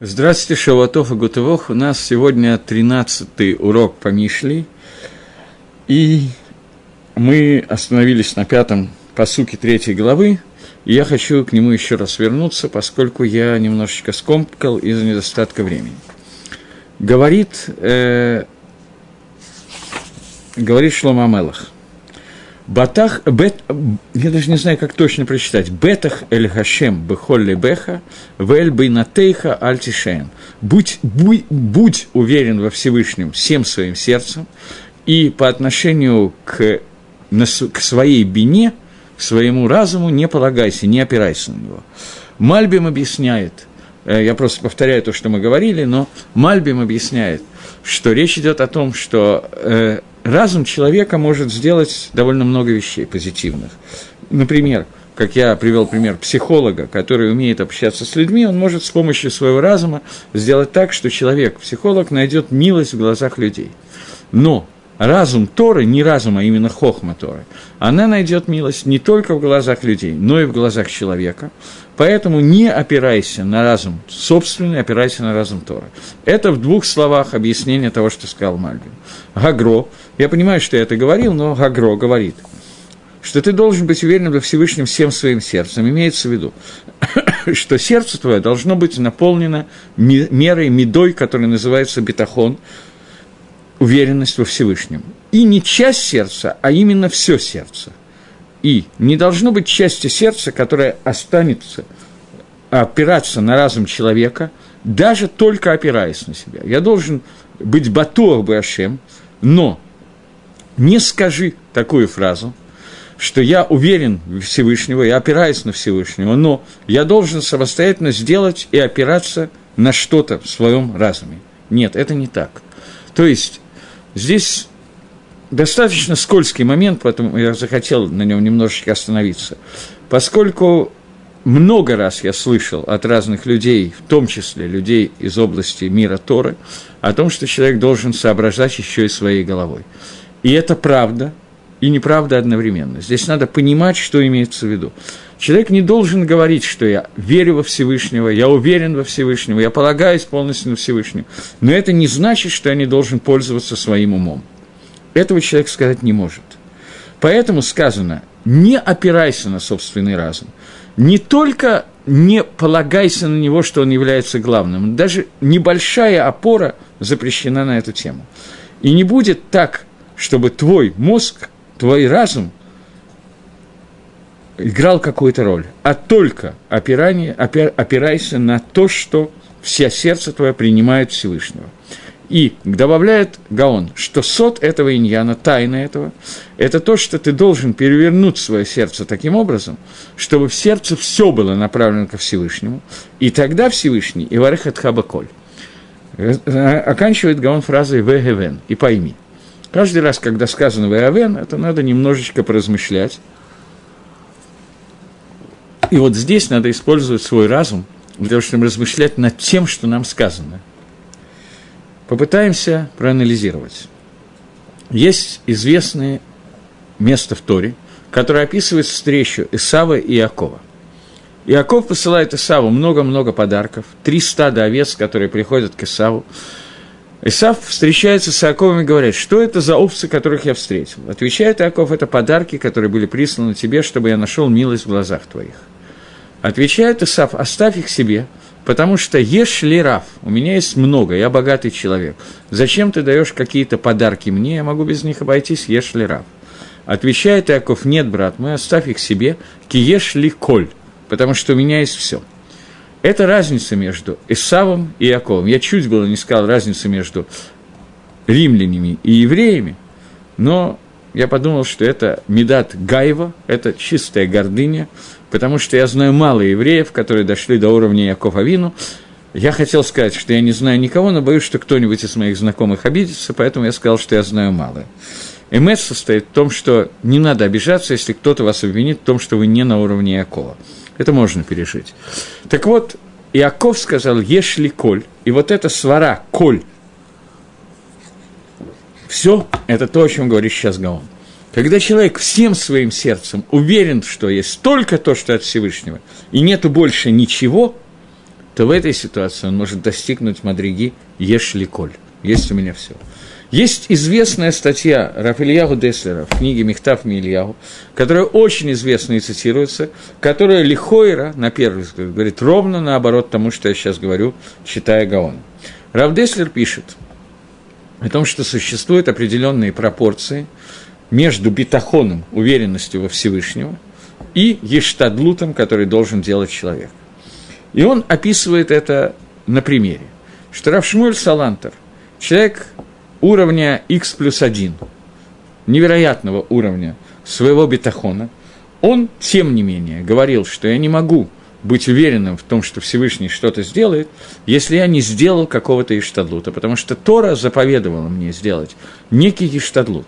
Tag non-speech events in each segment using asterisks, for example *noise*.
Здравствуйте, Шаватов и Гутывох. У нас сегодня 13-й урок по Мишли. И мы остановились на пятом посуке третьей главы. И я хочу к нему еще раз вернуться, поскольку я немножечко скомкал из-за недостатка времени. Говорит, э, говорит Шлома Амелах – Батах, бет, я даже не знаю, как точно прочитать. Бетах эль хашем бехолли беха, вель бейнатейха альтишен. Будь, будь, будь уверен во Всевышнем всем своим сердцем, и по отношению к, к своей бине, к своему разуму не полагайся, не опирайся на него. Мальбим объясняет, э, я просто повторяю то, что мы говорили, но Мальбим объясняет, что речь идет о том, что э, разум человека может сделать довольно много вещей позитивных. Например, как я привел пример психолога, который умеет общаться с людьми, он может с помощью своего разума сделать так, что человек, психолог, найдет милость в глазах людей. Но разум Торы, не разум, а именно хохма Торы, она найдет милость не только в глазах людей, но и в глазах человека. Поэтому не опирайся на разум собственный, опирайся на разум Торы. Это в двух словах объяснение того, что сказал Мальбин. Гагро, я понимаю, что я это говорил, но Гагро говорит, что ты должен быть уверен во Всевышнем всем своим сердцем. Имеется в виду, *coughs* что сердце твое должно быть наполнено мерой, медой, которая называется бетахон, уверенность во Всевышнем. И не часть сердца, а именно все сердце. И не должно быть части сердца, которая останется опираться на разум человека, даже только опираясь на себя. Я должен быть батуах бы но не скажи такую фразу, что я уверен в Всевышнего, я опираюсь на Всевышнего, но я должен самостоятельно сделать и опираться на что-то в своем разуме. Нет, это не так. То есть здесь достаточно скользкий момент, поэтому я захотел на нем немножечко остановиться. Поскольку много раз я слышал от разных людей, в том числе людей из области мира Торы, о том, что человек должен соображать еще и своей головой. И это правда, и неправда одновременно. Здесь надо понимать, что имеется в виду. Человек не должен говорить, что я верю во Всевышнего, я уверен во Всевышнего, я полагаюсь полностью на Всевышнего. Но это не значит, что я не должен пользоваться своим умом. Этого человек сказать не может. Поэтому сказано, не опирайся на собственный разум. Не только не полагайся на него, что он является главным. Даже небольшая опора запрещена на эту тему. И не будет так чтобы твой мозг, твой разум играл какую-то роль, а только опирание, опир, опирайся на то, что вся сердце твое принимает Всевышнего. И добавляет Гаон, что сот этого иньяна, тайна этого, это то, что ты должен перевернуть свое сердце таким образом, чтобы в сердце все было направлено ко Всевышнему, и тогда Всевышний, и варехат хабаколь. Э, оканчивает Гаон фразой «вегевен» и «пойми». Каждый раз, когда сказано «Веавен», это надо немножечко поразмышлять. И вот здесь надо использовать свой разум для того, чтобы размышлять над тем, что нам сказано. Попытаемся проанализировать. Есть известное место в Торе, которое описывает встречу Исава и Иакова. Иаков посылает Исаву много-много подарков, три стада овец, которые приходят к Исаву, Исав встречается с Иаковом и говорит, что это за овцы, которых я встретил? Отвечает Иаков, это подарки, которые были присланы тебе, чтобы я нашел милость в глазах твоих. Отвечает Исав, оставь их себе, потому что ешь ли раф, у меня есть много, я богатый человек. Зачем ты даешь какие-то подарки мне, я могу без них обойтись, ешь ли раф. Отвечает Иаков, нет, брат, мы оставь их себе, киешь ли коль, потому что у меня есть все. Это разница между Исавом и Яковом. Я чуть было не сказал разницу между римлянами и евреями, но я подумал, что это Медат Гаева, это чистая гордыня, потому что я знаю мало евреев, которые дошли до уровня Якова Вину. Я хотел сказать, что я не знаю никого, но боюсь, что кто-нибудь из моих знакомых обидится, поэтому я сказал, что я знаю мало. Эмет состоит в том, что не надо обижаться, если кто-то вас обвинит в том, что вы не на уровне Якова. Это можно пережить. Так вот, Иаков сказал, ешь ли коль, и вот эта свара, коль, все, это то, о чем говорит сейчас Гаон. Когда человек всем своим сердцем уверен, что есть только то, что от Всевышнего, и нету больше ничего, то в этой ситуации он может достигнуть мадриги Ешли-Коль. Есть у меня все. Есть известная статья Рафильягу Деслера в книге «Мехтав Мильягу», которая очень известна и цитируется, которая Лихойра, на первый взгляд, говорит ровно наоборот тому, что я сейчас говорю, читая Гаон. Рав Деслер пишет о том, что существуют определенные пропорции между битахоном, уверенностью во Всевышнего, и ештадлутом, который должен делать человек. И он описывает это на примере, что Равшмуль Салантер, человек уровня x плюс 1, невероятного уровня своего бетахона, он, тем не менее, говорил, что я не могу быть уверенным в том, что Всевышний что-то сделает, если я не сделал какого-то иштадлута, потому что Тора заповедовала мне сделать некий иштадлут.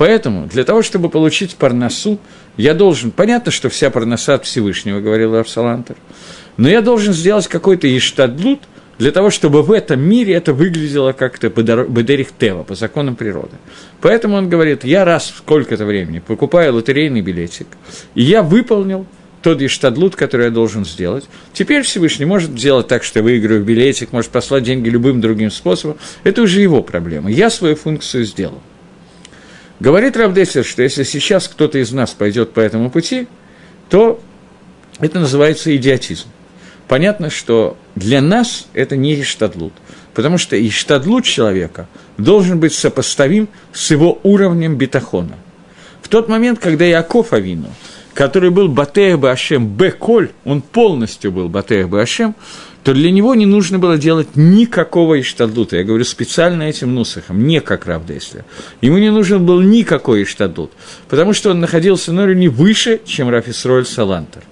Поэтому для того, чтобы получить парносу, я должен, понятно, что вся парноса от Всевышнего, говорил Равсалантер, но я должен сделать какой-то иштадлут – для того, чтобы в этом мире это выглядело как-то Бедерих по законам природы. Поэтому он говорит, я раз в сколько-то времени покупаю лотерейный билетик, и я выполнил тот ештадлут, который я должен сделать. Теперь Всевышний может сделать так, что я выиграю билетик, может послать деньги любым другим способом. Это уже его проблема. Я свою функцию сделал. Говорит Равдеслер, что если сейчас кто-то из нас пойдет по этому пути, то это называется идиотизм. Понятно, что для нас это не иштадлут, потому что иштадлут человека должен быть сопоставим с его уровнем бетахона. В тот момент, когда Яков Авину, который был Батея Башем Беколь, он полностью был Батея Башем, то для него не нужно было делать никакого иштадлута. Я говорю специально этим нусахом, не как Равдеслер. Ему не нужен был никакой иштадлут, потому что он находился на уровне выше, чем Рафисроль Салантер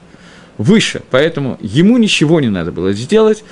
выше, поэтому ему ничего не надо было сделать,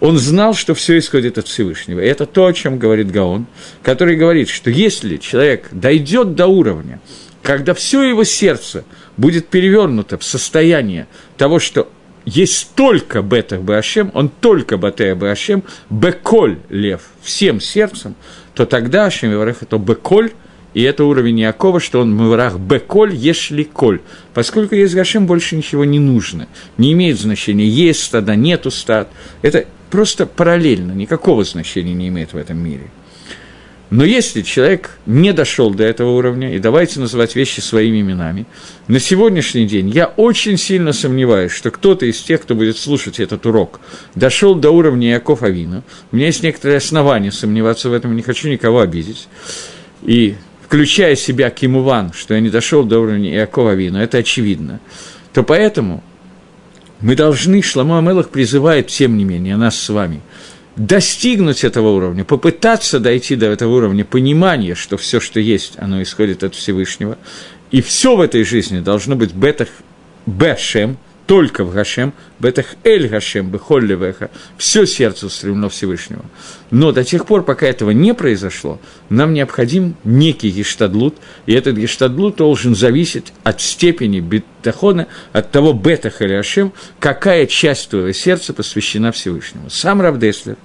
он знал, что все исходит от Всевышнего. И это то, о чем говорит Гаон, который говорит, что если человек дойдет до уровня, когда все его сердце будет перевернуто в состояние того, что есть только Бетах Башем, он только Батея Башем, Беколь Лев, всем сердцем, то тогда Ашем Иварех это Беколь – и это уровень Якова, что он маврах беколь, ешли коль. Поскольку есть Гашем, больше ничего не нужно. Не имеет значения, есть стада, нету стад. Это просто параллельно, никакого значения не имеет в этом мире. Но если человек не дошел до этого уровня, и давайте называть вещи своими именами, на сегодняшний день я очень сильно сомневаюсь, что кто-то из тех, кто будет слушать этот урок, дошел до уровня Яков Авина. У меня есть некоторые основания сомневаться в этом, не хочу никого обидеть. И включая себя Кимуван, что я не дошел до уровня Иакова Вина, это очевидно, то поэтому мы должны, Шламу Амелах призывает, тем не менее, нас с вами, достигнуть этого уровня, попытаться дойти до этого уровня понимания, что все, что есть, оно исходит от Всевышнего, и все в этой жизни должно быть бетах бешем, только в Гашем, бетах эль Гашем, бехолли веха, все сердце устремлено Всевышнего. Но до тех пор, пока этого не произошло, нам необходим некий гештадлут, и этот гештадлут должен зависеть от степени бетахона, от того бетах или Гашем, какая часть твоего сердца посвящена Всевышнему. Сам Равдеслер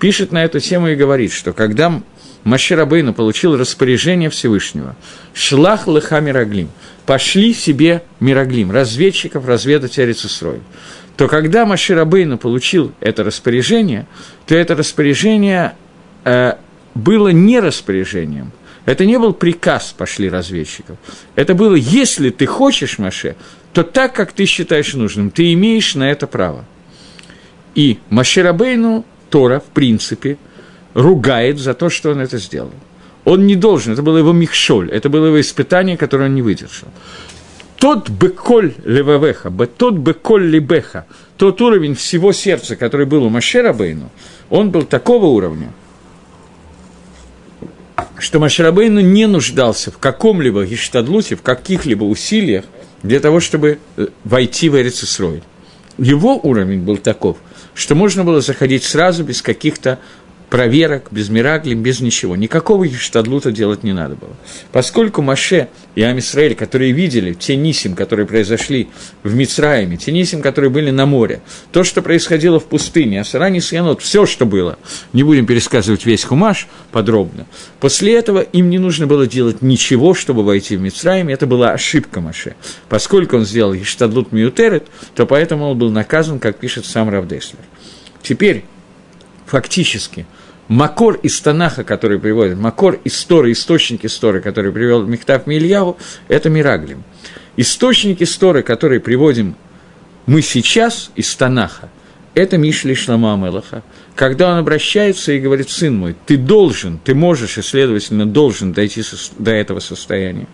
пишет на эту тему и говорит, что когда Маширабейну получил распоряжение Всевышнего, шлах лыха мираглим – пошли себе Мироглим, разведчиков разведать Эрицусрой, то когда Маширабейну получил это распоряжение, то это распоряжение э, было не распоряжением, это не был приказ «пошли разведчиков». Это было «если ты хочешь, Маше, то так, как ты считаешь нужным, ты имеешь на это право». И Маширабейну Тора, в принципе, ругает за то, что он это сделал. Он не должен, это было его михшоль, это было его испытание, которое он не выдержал. Тот беколь левавеха, тот беколь либеха, тот уровень всего сердца, который был у Машера Бейну, он был такого уровня, что Маширабейну не нуждался в каком-либо гештадлуте, в каких-либо усилиях для того, чтобы э, войти в Эрицесрой. Его уровень был таков, что можно было заходить сразу без каких-то проверок, без мираглей, без ничего. Никакого Ештадлута делать не надо было. Поскольку Маше и Амисраэль, которые видели те нисим, которые произошли в Мицраиме, те нисим, которые были на море, то, что происходило в пустыне, Асарани Сьянот, все, что было, не будем пересказывать весь хумаш подробно, после этого им не нужно было делать ничего, чтобы войти в Мицраим, это была ошибка Маше. Поскольку он сделал Ештадлут Миутерет, то поэтому он был наказан, как пишет сам Равдеслер. Теперь, фактически, Макор из Танаха, который приводит, Макор из Торы, источник из Торы, который привел Мехтав Мильяву, это Мираглим. Источники Торы, которые приводим мы сейчас из Танаха, это Мишли Шлама Мелаха, когда он обращается и говорит, сын мой, ты должен, ты можешь и, следовательно, должен дойти до этого состояния,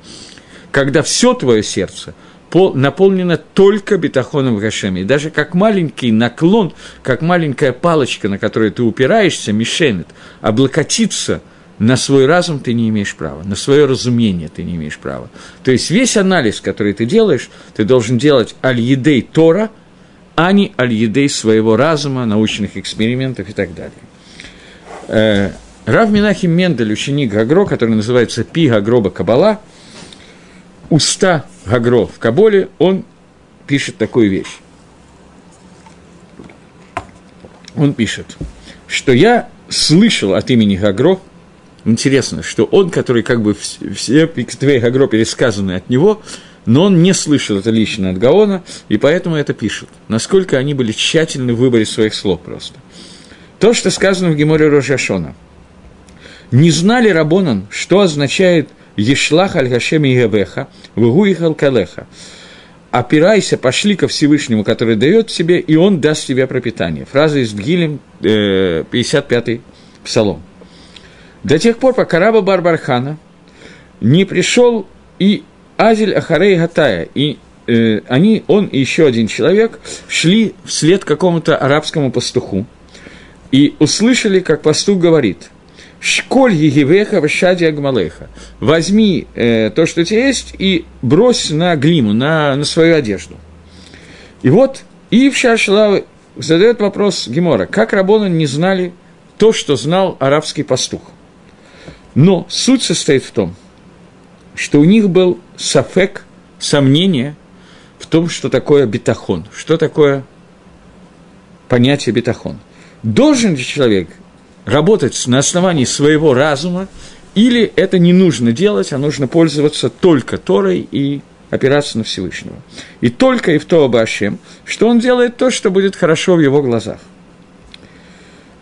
когда все твое сердце – наполнена только бетахоном в Гашеме. И даже как маленький наклон, как маленькая палочка, на которую ты упираешься, мишенет, облокотиться на свой разум ты не имеешь права, на свое разумение ты не имеешь права. То есть весь анализ, который ты делаешь, ты должен делать аль-едей Тора, а не аль-едей своего разума, научных экспериментов и так далее. Э, Рав Минахим Мендель, ученик Гагро, который называется Пи Гагроба Кабала, уста Гагро в Каболе, он пишет такую вещь. Он пишет, что я слышал от имени Гагро, интересно, что он, который как бы все твои Гагро пересказаны от него, но он не слышал это лично от Гаона, и поэтому это пишет. Насколько они были тщательны в выборе своих слов просто. То, что сказано в Геморе Рожашона. Не знали Рабонан, что означает – Ешлах аль Гашем Егавеха, Вгуихал Калеха. Опирайся, пошли ко Всевышнему, который дает тебе, и он даст тебе пропитание. Фраза из Бгилем, 55-й псалом. До тех пор, пока раба Барбархана не пришел и Азель Ахарей Гатая, и э, они, он и еще один человек шли вслед какому-то арабскому пастуху и услышали, как пастух говорит – Школь Егивеха Вашади Агмалеха. Возьми э, то, что у тебя есть, и брось на глиму, на, на свою одежду. И вот Ивша Шлавы задает вопрос Гемора, как Рабоны не знали то, что знал арабский пастух. Но суть состоит в том, что у них был сафек, сомнение в том, что такое бетахон, что такое понятие бетахон. Должен ли человек работать на основании своего разума, или это не нужно делать, а нужно пользоваться только Торой и опираться на Всевышнего. И только и в то Абашем, что он делает то, что будет хорошо в его глазах.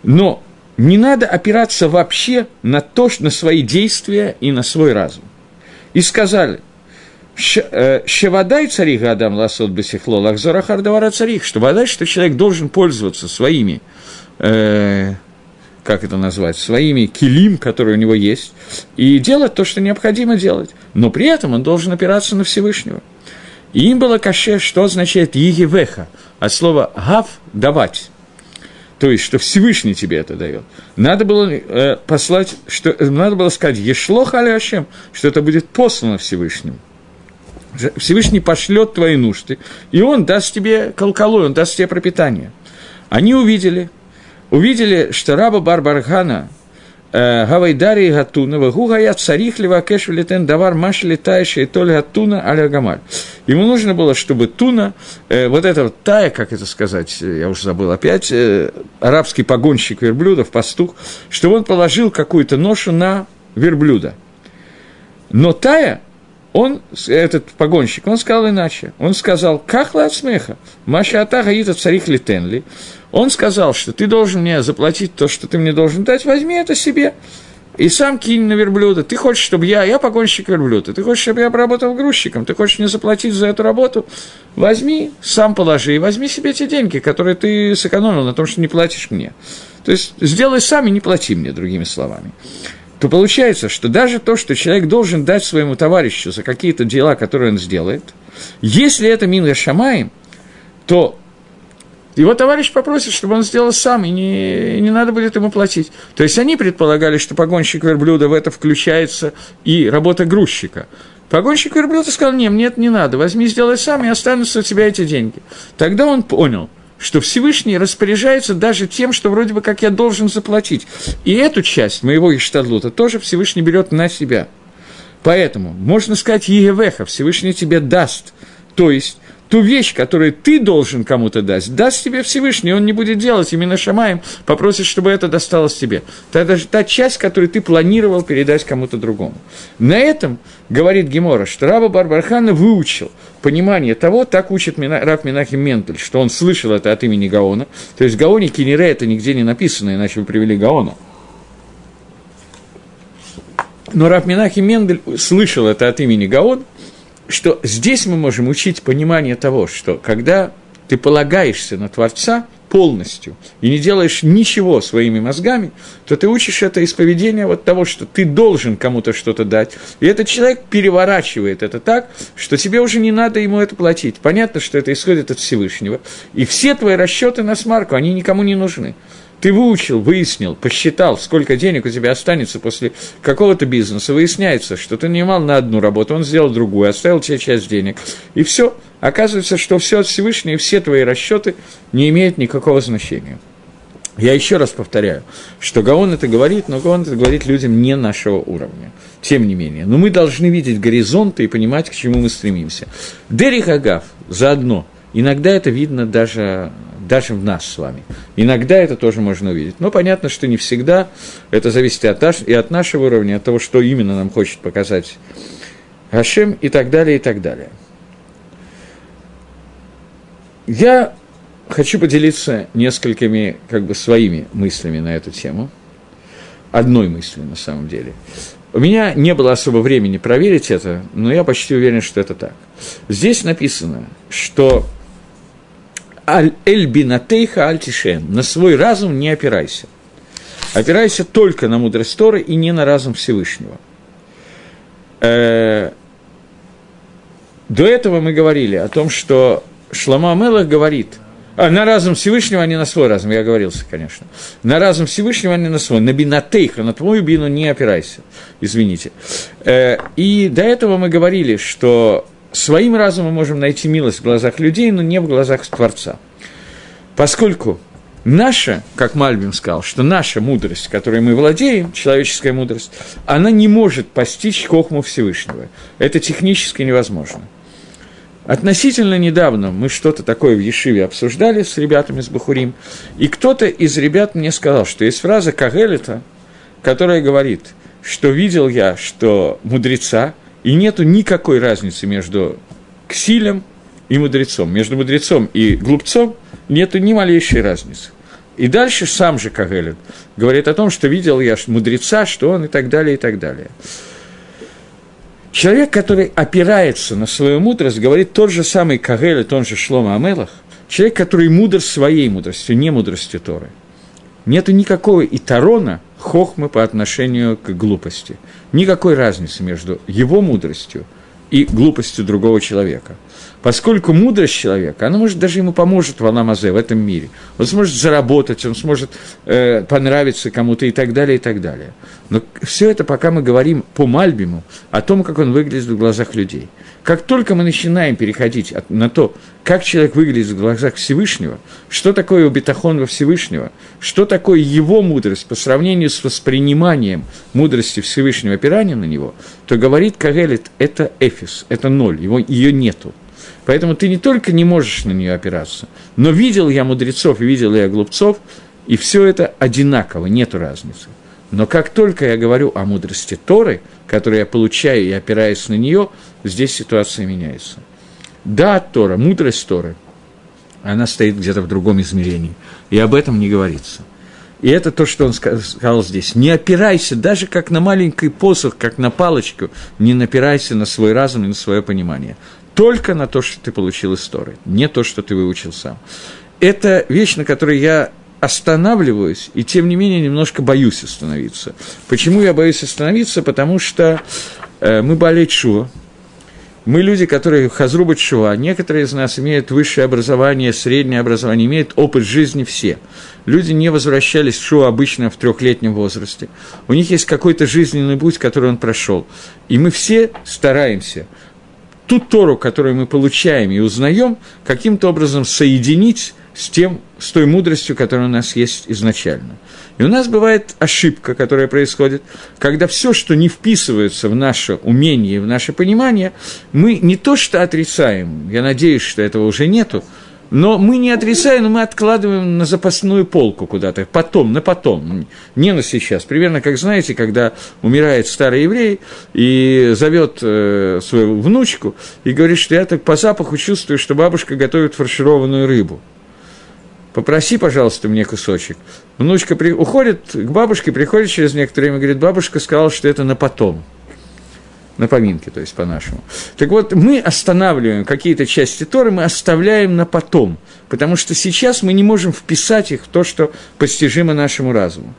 Но не надо опираться вообще на то, на свои действия и на свой разум. И сказали, э, Шевадай царих Адам ласот бесихло, лахзора хардавара царих, что вода, что человек должен пользоваться своими э, как это назвать, своими килим, которые у него есть, и делать то, что необходимо делать. Но при этом он должен опираться на Всевышнего. И им было каше, что означает «егевеха», от слова «гав» – «давать». То есть, что Всевышний тебе это дает. Надо было э, послать, что, э, надо было сказать «ешло халяшем», что это будет послано Всевышним. Всевышний пошлет твои нужды, и он даст тебе колкалой, он даст тебе пропитание. Они увидели – увидели, что раба Барбархана, э, Гавайдари Гатуна, Вагугая царих Левакеш Летен Давар Маш летающий Толь Гатуна Аля Гамаль. Ему нужно было, чтобы Туна, э, вот это вот тая, как это сказать, я уже забыл опять, э, арабский погонщик верблюдов, пастух, чтобы он положил какую-то ношу на верблюда. Но тая, он, этот погонщик, он сказал иначе. Он сказал, как от смеха, Маша Ата Гаита царих Летенли. Он сказал, что ты должен мне заплатить то, что ты мне должен дать, возьми это себе. И сам кинь на верблюда. Ты хочешь, чтобы я, я погонщик верблюда, ты хочешь, чтобы я поработал грузчиком, ты хочешь мне заплатить за эту работу, возьми, сам положи, и возьми себе те деньги, которые ты сэкономил на том, что не платишь мне. То есть сделай сам и не плати мне, другими словами. То получается, что даже то, что человек должен дать своему товарищу за какие-то дела, которые он сделает, если это Минга Шамаем, то его товарищ попросит, чтобы он сделал сам, и не, не надо будет ему платить. То есть они предполагали, что погонщик верблюда в это включается и работа грузчика. Погонщик верблюда сказал, нет, мне это не надо, возьми, сделай сам, и останутся у тебя эти деньги. Тогда он понял, что Всевышний распоряжается даже тем, что вроде бы как я должен заплатить. И эту часть моего Иштадлута тоже Всевышний берет на себя. Поэтому можно сказать Егевеха, Всевышний тебе даст. То есть ту вещь, которую ты должен кому-то дать, даст тебе Всевышний, он не будет делать, именно Шамаем попросит, чтобы это досталось тебе. Это же та часть, которую ты планировал передать кому-то другому. На этом говорит Гемора, что Раба Барбархана выучил понимание того, так учит Раб Минахим Ментель, что он слышал это от имени Гаона. То есть Гаоне Кинере это нигде не написано, иначе вы привели Гаона. Но Раб Минахим Мендель слышал это от имени Гаон, что здесь мы можем учить понимание того, что когда ты полагаешься на Творца полностью и не делаешь ничего своими мозгами, то ты учишь это из поведения вот того, что ты должен кому-то что-то дать. И этот человек переворачивает это так, что тебе уже не надо ему это платить. Понятно, что это исходит от Всевышнего. И все твои расчеты на смарку, они никому не нужны ты выучил, выяснил, посчитал, сколько денег у тебя останется после какого-то бизнеса, выясняется, что ты не имел на одну работу, он сделал другую, оставил тебе часть денег, и все. Оказывается, что все от Всевышнего, и все твои расчеты не имеют никакого значения. Я еще раз повторяю, что Гаон это говорит, но Гаон это говорит людям не нашего уровня. Тем не менее. Но мы должны видеть горизонты и понимать, к чему мы стремимся. Дерих Агав заодно. Иногда это видно даже даже в нас с вами. Иногда это тоже можно увидеть. Но понятно, что не всегда. Это зависит и от, и от нашего уровня, от того, что именно нам хочет показать Гашем и так далее, и так далее. Я хочу поделиться несколькими как бы своими мыслями на эту тему. Одной мыслью на самом деле. У меня не было особо времени проверить это, но я почти уверен, что это так. Здесь написано, что Эль-бинатейха аль-тишен. На свой разум не опирайся. Опирайся только на мудрость Торы и не на разум Всевышнего. Э, до этого мы говорили о том, что Шлама Амелах говорит, а, на разум Всевышнего, а не на свой разум, я оговорился, конечно. На разум Всевышнего, а не на свой. На бинатейха, на твою бину не опирайся, извините. Э, и до этого мы говорили, что своим разумом можем найти милость в глазах людей, но не в глазах Творца. Поскольку наша, как Мальбим сказал, что наша мудрость, которой мы владеем, человеческая мудрость, она не может постичь хохму Всевышнего. Это технически невозможно. Относительно недавно мы что-то такое в Ешиве обсуждали с ребятами с Бахурим, и кто-то из ребят мне сказал, что есть фраза Кагелета, которая говорит, что видел я, что мудреца, и нету никакой разницы между ксилем и мудрецом. Между мудрецом и глупцом нету ни малейшей разницы. И дальше сам же Кагелин говорит о том, что видел я мудреца, что он и так далее, и так далее. Человек, который опирается на свою мудрость, говорит тот же самый Кагель, тот же Шлома Амелах, человек, который мудр своей мудростью, не мудростью Торы. Нету никакого итарона – хохмы по отношению к глупости. Никакой разницы между его мудростью и глупостью другого человека. Поскольку мудрость человека, она может даже ему поможет в Аламазе, в этом мире. Он сможет заработать, он сможет э, понравиться кому-то и так далее, и так далее. Но все это пока мы говорим по Мальбиму о том, как он выглядит в глазах людей – как только мы начинаем переходить от, на то, как человек выглядит в глазах Всевышнего, что такое убитахон во Всевышнего, что такое его мудрость по сравнению с восприниманием мудрости Всевышнего опирания на него, то говорит Кагелит, это эфис, это ноль, его, ее нету. Поэтому ты не только не можешь на нее опираться, но видел я мудрецов и видел я глупцов, и все это одинаково, нету разницы. Но как только я говорю о мудрости Торы, которую я получаю и опираюсь на нее, здесь ситуация меняется. Да, Тора, мудрость Торы, она стоит где-то в другом измерении, и об этом не говорится. И это то, что он сказал здесь. Не опирайся, даже как на маленький посох, как на палочку, не напирайся на свой разум и на свое понимание. Только на то, что ты получил из не то, что ты выучил сам. Это вещь, на которой я останавливаюсь, и тем не менее немножко боюсь остановиться. Почему я боюсь остановиться? Потому что э, мы болеем Шуа, мы люди, которые хазрубат шува, некоторые из нас имеют высшее образование, среднее образование, имеют опыт жизни все. Люди не возвращались в шува обычно в трехлетнем возрасте. У них есть какой-то жизненный путь, который он прошел. И мы все стараемся ту Тору, которую мы получаем и узнаем, каким-то образом соединить с тем, с той мудростью, которая у нас есть изначально. И у нас бывает ошибка, которая происходит, когда все, что не вписывается в наше умение, в наше понимание, мы не то что отрицаем, я надеюсь, что этого уже нету, но мы не отрицаем, но мы откладываем на запасную полку куда-то, потом, на потом, не на сейчас. Примерно как знаете, когда умирает старый еврей и зовет э, свою внучку и говорит, что я так по запаху чувствую, что бабушка готовит фаршированную рыбу. Попроси, пожалуйста, мне кусочек. Внучка при... уходит к бабушке, приходит через некоторое время и говорит, бабушка сказала, что это на потом на поминке, то есть по-нашему. Так вот, мы останавливаем какие-то части Торы, мы оставляем на потом, потому что сейчас мы не можем вписать их в то, что постижимо нашему разуму.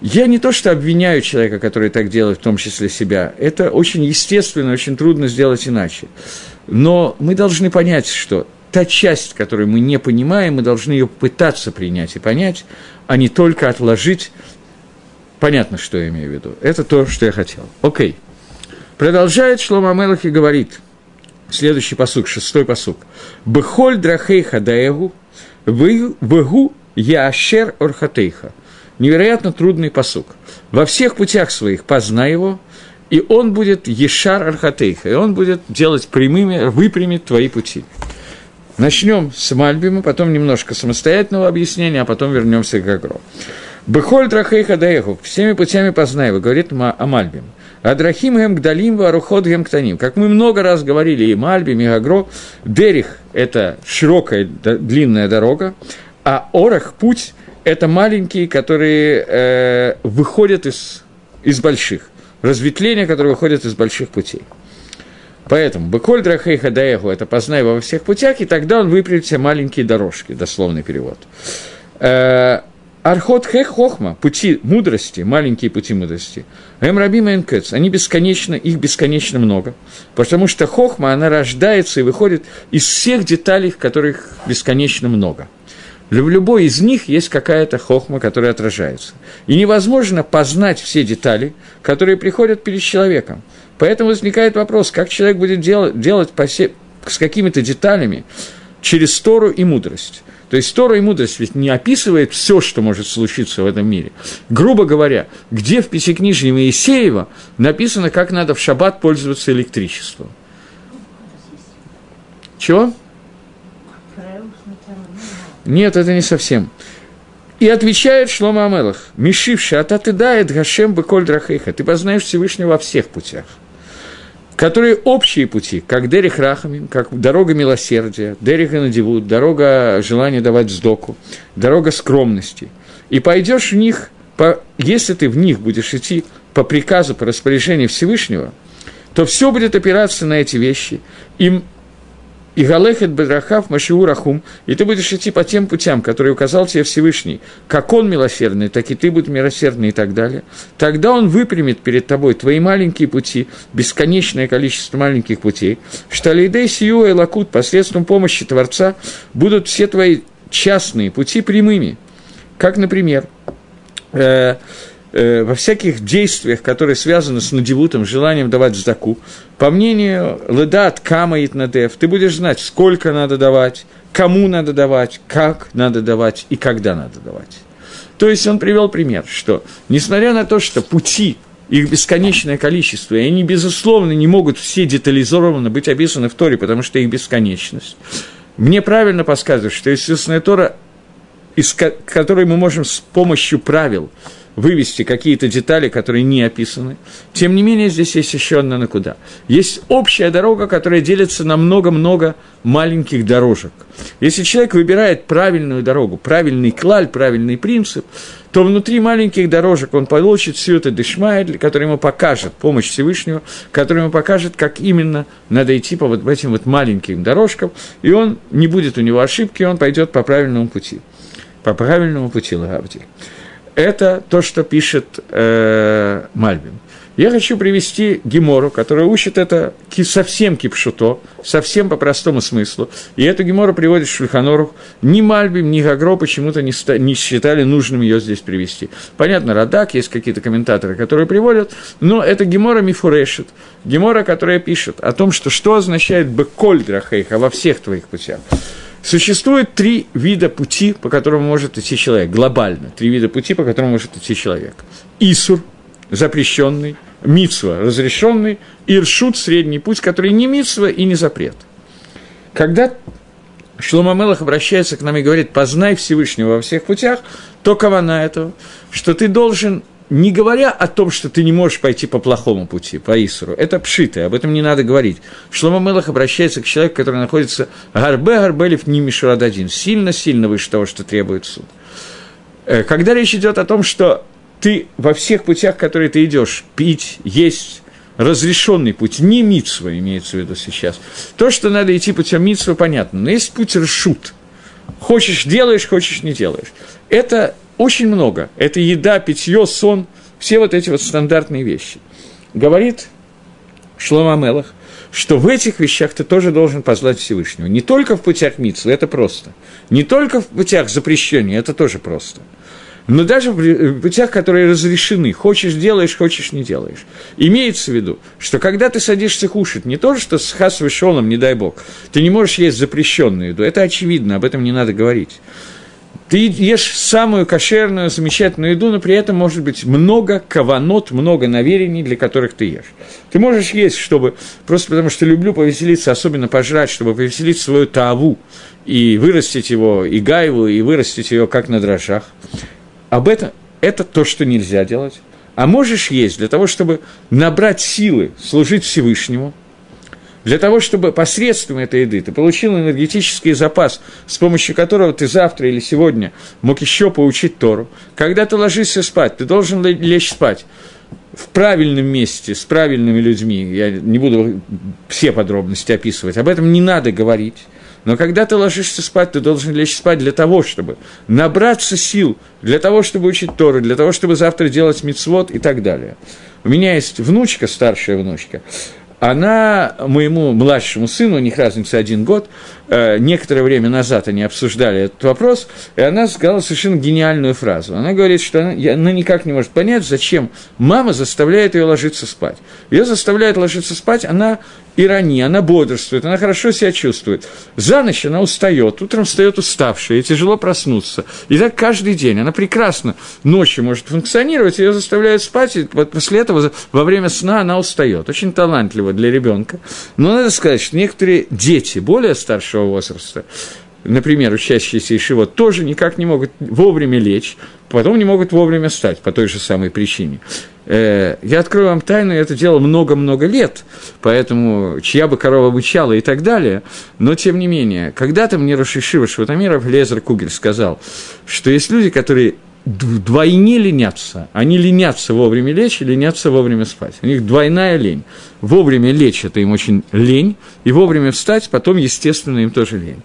Я не то, что обвиняю человека, который так делает, в том числе себя. Это очень естественно, очень трудно сделать иначе. Но мы должны понять, что та часть, которую мы не понимаем, мы должны ее пытаться принять и понять, а не только отложить. Понятно, что я имею в виду. Это то, что я хотел. Окей. Okay. Продолжает Шлома Мелах и говорит, следующий посук, шестой посук. «Бехоль драхейха даэгу, вегу яашер орхатейха». Невероятно трудный посук. «Во всех путях своих познай его, и он будет ешар архатейха, и он будет делать прямыми, выпрямит твои пути». Начнем с Мальбима, потом немножко самостоятельного объяснения, а потом вернемся к Агро. Бехоль драхейха даеху, всеми путями познай его, говорит о Мальбиме. Адрахим гем гдалим варухот гем ктаним. Как мы много раз говорили и Мальби, и Агро, Дерих – это широкая, длинная дорога, а Орах – путь – это маленькие, которые э, выходят из, из больших. Разветвления, которые выходят из больших путей. Поэтому «Беколь драхейха даеху» – это «познай во всех путях», и тогда он выпрямит все маленькие дорожки, дословный перевод. Архот хех хохма, пути мудрости, маленькие пути мудрости, эм рабима энкец, они бесконечно, их бесконечно много, потому что хохма, она рождается и выходит из всех деталей, которых бесконечно много. В любой из них есть какая-то хохма, которая отражается. И невозможно познать все детали, которые приходят перед человеком. Поэтому возникает вопрос, как человек будет делать, делать посе... с какими-то деталями через Тору и мудрость. То есть Тора и мудрость ведь не описывает все, что может случиться в этом мире. Грубо говоря, где в Пятикнижье Моисеева написано, как надо в шаббат пользоваться электричеством? Чего? Нет, это не совсем. И отвечает Шлома Амелах, «Мишивши, а ты дает Гашем бы коль драхейха, ты познаешь Всевышнего во всех путях» которые общие пути, как Дерих Рахамин, как дорога милосердия, Дерих Надевут, дорога желания давать сдоку, дорога скромности. И пойдешь в них, по, если ты в них будешь идти по приказу, по распоряжению Всевышнего, то все будет опираться на эти вещи. Им и галехет бедрахав машиу рахум, и ты будешь идти по тем путям, которые указал тебе Всевышний, как он милосердный, так и ты будешь милосердный и так далее, тогда он выпрямит перед тобой твои маленькие пути, бесконечное количество маленьких путей, что лейдей сию и лакут посредством помощи Творца будут все твои частные пути прямыми. Как, например, э, э, во всяких действиях, которые связаны с надевутом, желанием давать сдаку, по мнению Ледат Кама Итнадев, ты будешь знать, сколько надо давать, кому надо давать, как надо давать и когда надо давать. То есть он привел пример, что несмотря на то, что пути их бесконечное количество, и они, безусловно, не могут все детализированно быть описаны в Торе, потому что их бесконечность. Мне правильно подсказывают, что естественная Тора, из которой мы можем с помощью правил – вывести какие-то детали, которые не описаны. Тем не менее, здесь есть еще одна накуда. Есть общая дорога, которая делится на много-много маленьких дорожек. Если человек выбирает правильную дорогу, правильный клаль, правильный принцип, то внутри маленьких дорожек он получит всю эту дешмайль, который ему покажет помощь Всевышнего, который ему покажет, как именно надо идти по вот этим вот маленьким дорожкам, и он не будет у него ошибки, он пойдет по правильному пути. По правильному пути, Лагавдиль. Это то, что пишет э, Мальбим. Я хочу привести Гемору, которая учит это совсем кипшуто, совсем по простому смыслу. И эту Гемору приводит Шульханорух. Ни Мальбим, ни Гагро почему-то не, не считали нужным ее здесь привести. Понятно, Радак, есть какие-то комментаторы, которые приводят, но это Гемора Мифурешит. Гемора, которая пишет о том, что что означает «беколь драхейха» во всех твоих путях. Существует три вида пути, по которым может идти человек, глобально. Три вида пути, по которым может идти человек. Исур, запрещенный, мицва, разрешенный, и ршут, средний путь, который не мицва и не запрет. Когда Шлома Мелах обращается к нам и говорит, познай Всевышнего во всех путях, то кавана этого, что ты должен не говоря о том, что ты не можешь пойти по плохому пути, по Исуру, это пшитое, об этом не надо говорить. Шлома Мелах обращается к человеку, который находится гарбе гарбелев не мишурададин, сильно-сильно выше того, что требует суд. Э, когда речь идет о том, что ты во всех путях, которые ты идешь, пить, есть, разрешенный путь, не митсва имеется в виду сейчас. То, что надо идти путем митсва, понятно, но есть путь ршут. Хочешь – делаешь, хочешь – не делаешь. Это очень много. Это еда, питье, сон, все вот эти вот стандартные вещи. Говорит Шлома Мелах, что в этих вещах ты тоже должен познать Всевышнего. Не только в путях Митсвы, это просто. Не только в путях запрещения, это тоже просто. Но даже в путях, которые разрешены, хочешь делаешь, хочешь не делаешь. Имеется в виду, что когда ты садишься кушать, не то, что с хас не дай бог, ты не можешь есть запрещенную еду, это очевидно, об этом не надо говорить. Ты ешь самую кошерную, замечательную еду, но при этом может быть много каванот, много наверений, для которых ты ешь. Ты можешь есть, чтобы, просто потому что люблю повеселиться, особенно пожрать, чтобы повеселить свою таву и вырастить его, и гайву, и вырастить ее как на дрожжах. Об этом, это то, что нельзя делать. А можешь есть для того, чтобы набрать силы, служить Всевышнему – для того, чтобы посредством этой еды ты получил энергетический запас, с помощью которого ты завтра или сегодня мог еще поучить Тору. Когда ты ложишься спать, ты должен лечь спать в правильном месте, с правильными людьми. Я не буду все подробности описывать, об этом не надо говорить. Но когда ты ложишься спать, ты должен лечь спать для того, чтобы набраться сил, для того, чтобы учить Тору, для того, чтобы завтра делать мицвод и так далее. У меня есть внучка, старшая внучка, она моему младшему сыну, у них разница один год, некоторое время назад они обсуждали этот вопрос, и она сказала совершенно гениальную фразу. Она говорит, что она, она никак не может понять, зачем мама заставляет ее ложиться спать. Ее заставляет ложиться спать, она ирония, она бодрствует, она хорошо себя чувствует. За ночь она устает, утром встает уставшая, и тяжело проснуться. И так каждый день. Она прекрасно ночью может функционировать, ее заставляют спать, и вот после этого во время сна она устает. Очень талантливо для ребенка. Но надо сказать, что некоторые дети более старшего возраста, например, учащиеся Ишива, тоже никак не могут вовремя лечь, потом не могут вовремя встать по той же самой причине. Э, я открою вам тайну, я это делал много-много лет, поэтому чья бы корова бычала и так далее, но тем не менее, когда-то мне Рошишива Шватамиров Лезер Кугель сказал, что есть люди, которые вдвойне ленятся. Они ленятся вовремя лечь и ленятся вовремя спать. У них двойная лень. Вовремя лечь – это им очень лень, и вовремя встать потом, естественно, им тоже лень.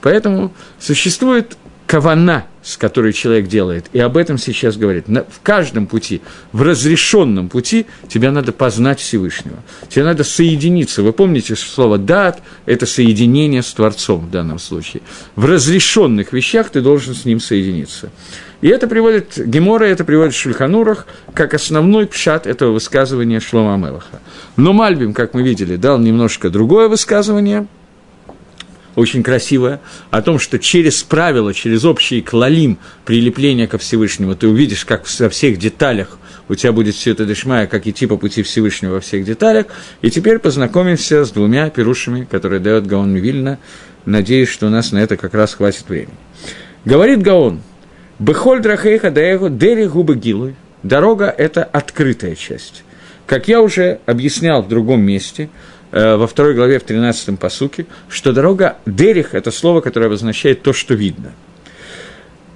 Поэтому существует кавана, с которой человек делает, и об этом сейчас говорит. В каждом пути, в разрешенном пути, тебе надо познать Всевышнего. Тебе надо соединиться. Вы помните слово «дат» – это соединение с Творцом в данном случае. В разрешенных вещах ты должен с ним соединиться. И это приводит Гемора, это приводит Шульханурах, как основной пшат этого высказывания Шлома Амелаха. Но Мальбим, как мы видели, дал немножко другое высказывание – очень красивая, о том, что через правила, через общий клалим прилепления ко Всевышнему ты увидишь, как во всех деталях у тебя будет все это дешмая, как идти по пути Всевышнего во всех деталях. И теперь познакомимся с двумя пирушами, которые дает Гаон Вильна. Надеюсь, что у нас на это как раз хватит времени. Говорит Гаон, «Бехоль драхейха даэгу дери губы гилы». Дорога – это открытая часть. Как я уже объяснял в другом месте – во второй главе, в 13-м посуке, что дорога Дерих – это слово, которое обозначает то, что видно.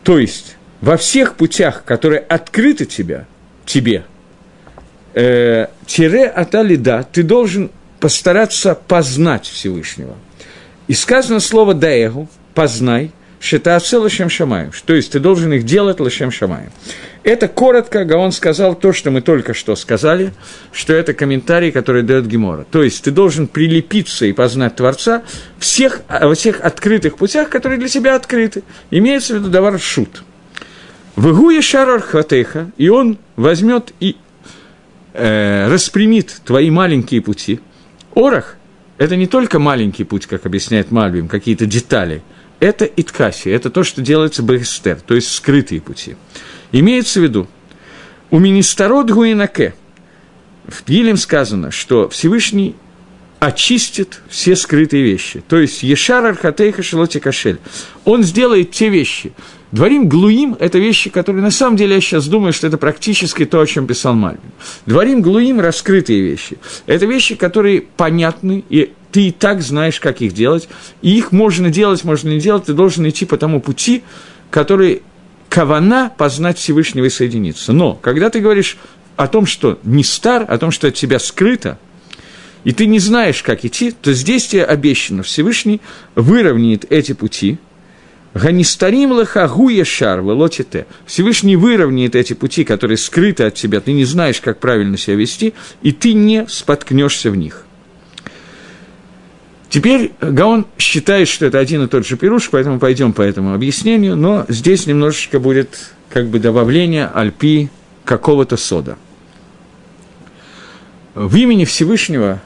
То есть, во всех путях, которые открыты тебя, тебе, э, тире аталида, ты должен постараться познать Всевышнего. И сказано слово «даэгу» – «познай», «шитааце лашем шамаем», то есть ты должен их делать лашем шамаем. Это коротко Гаон сказал то, что мы только что сказали, что это комментарий, который дает Гемора. То есть ты должен прилепиться и познать Творца всех, во всех открытых путях, которые для тебя открыты. Имеется в виду давар шут. Выгуя шарар хватеха, и он возьмет и э, распрямит твои маленькие пути. Орах – это не только маленький путь, как объясняет Мальбим, какие-то детали – это иткаси, это то, что делается бехестер, то есть скрытые пути. Имеется в виду, у министарод гуинаке, в Гилем сказано, что Всевышний очистит все скрытые вещи. То есть Ешар Архатейха Шелоти Кашель. Он сделает те вещи. Дворим Глуим – это вещи, которые на самом деле я сейчас думаю, что это практически то, о чем писал Мальбин. Дворим Глуим – раскрытые вещи. Это вещи, которые понятны, и ты и так знаешь, как их делать. И их можно делать, можно не делать. Ты должен идти по тому пути, который кавана познать Всевышнего и соединиться. Но когда ты говоришь о том, что не стар, о том, что от тебя скрыто – и ты не знаешь, как идти, то здесь тебе обещано, Всевышний выровняет эти пути, Ганистарим лахагу ешар велотите. Всевышний выровняет эти пути, которые скрыты от тебя, ты не знаешь, как правильно себя вести, и ты не споткнешься в них. Теперь Гаон считает, что это один и тот же пируш, поэтому пойдем по этому объяснению, но здесь немножечко будет как бы добавление альпи какого-то сода. В имени Всевышнего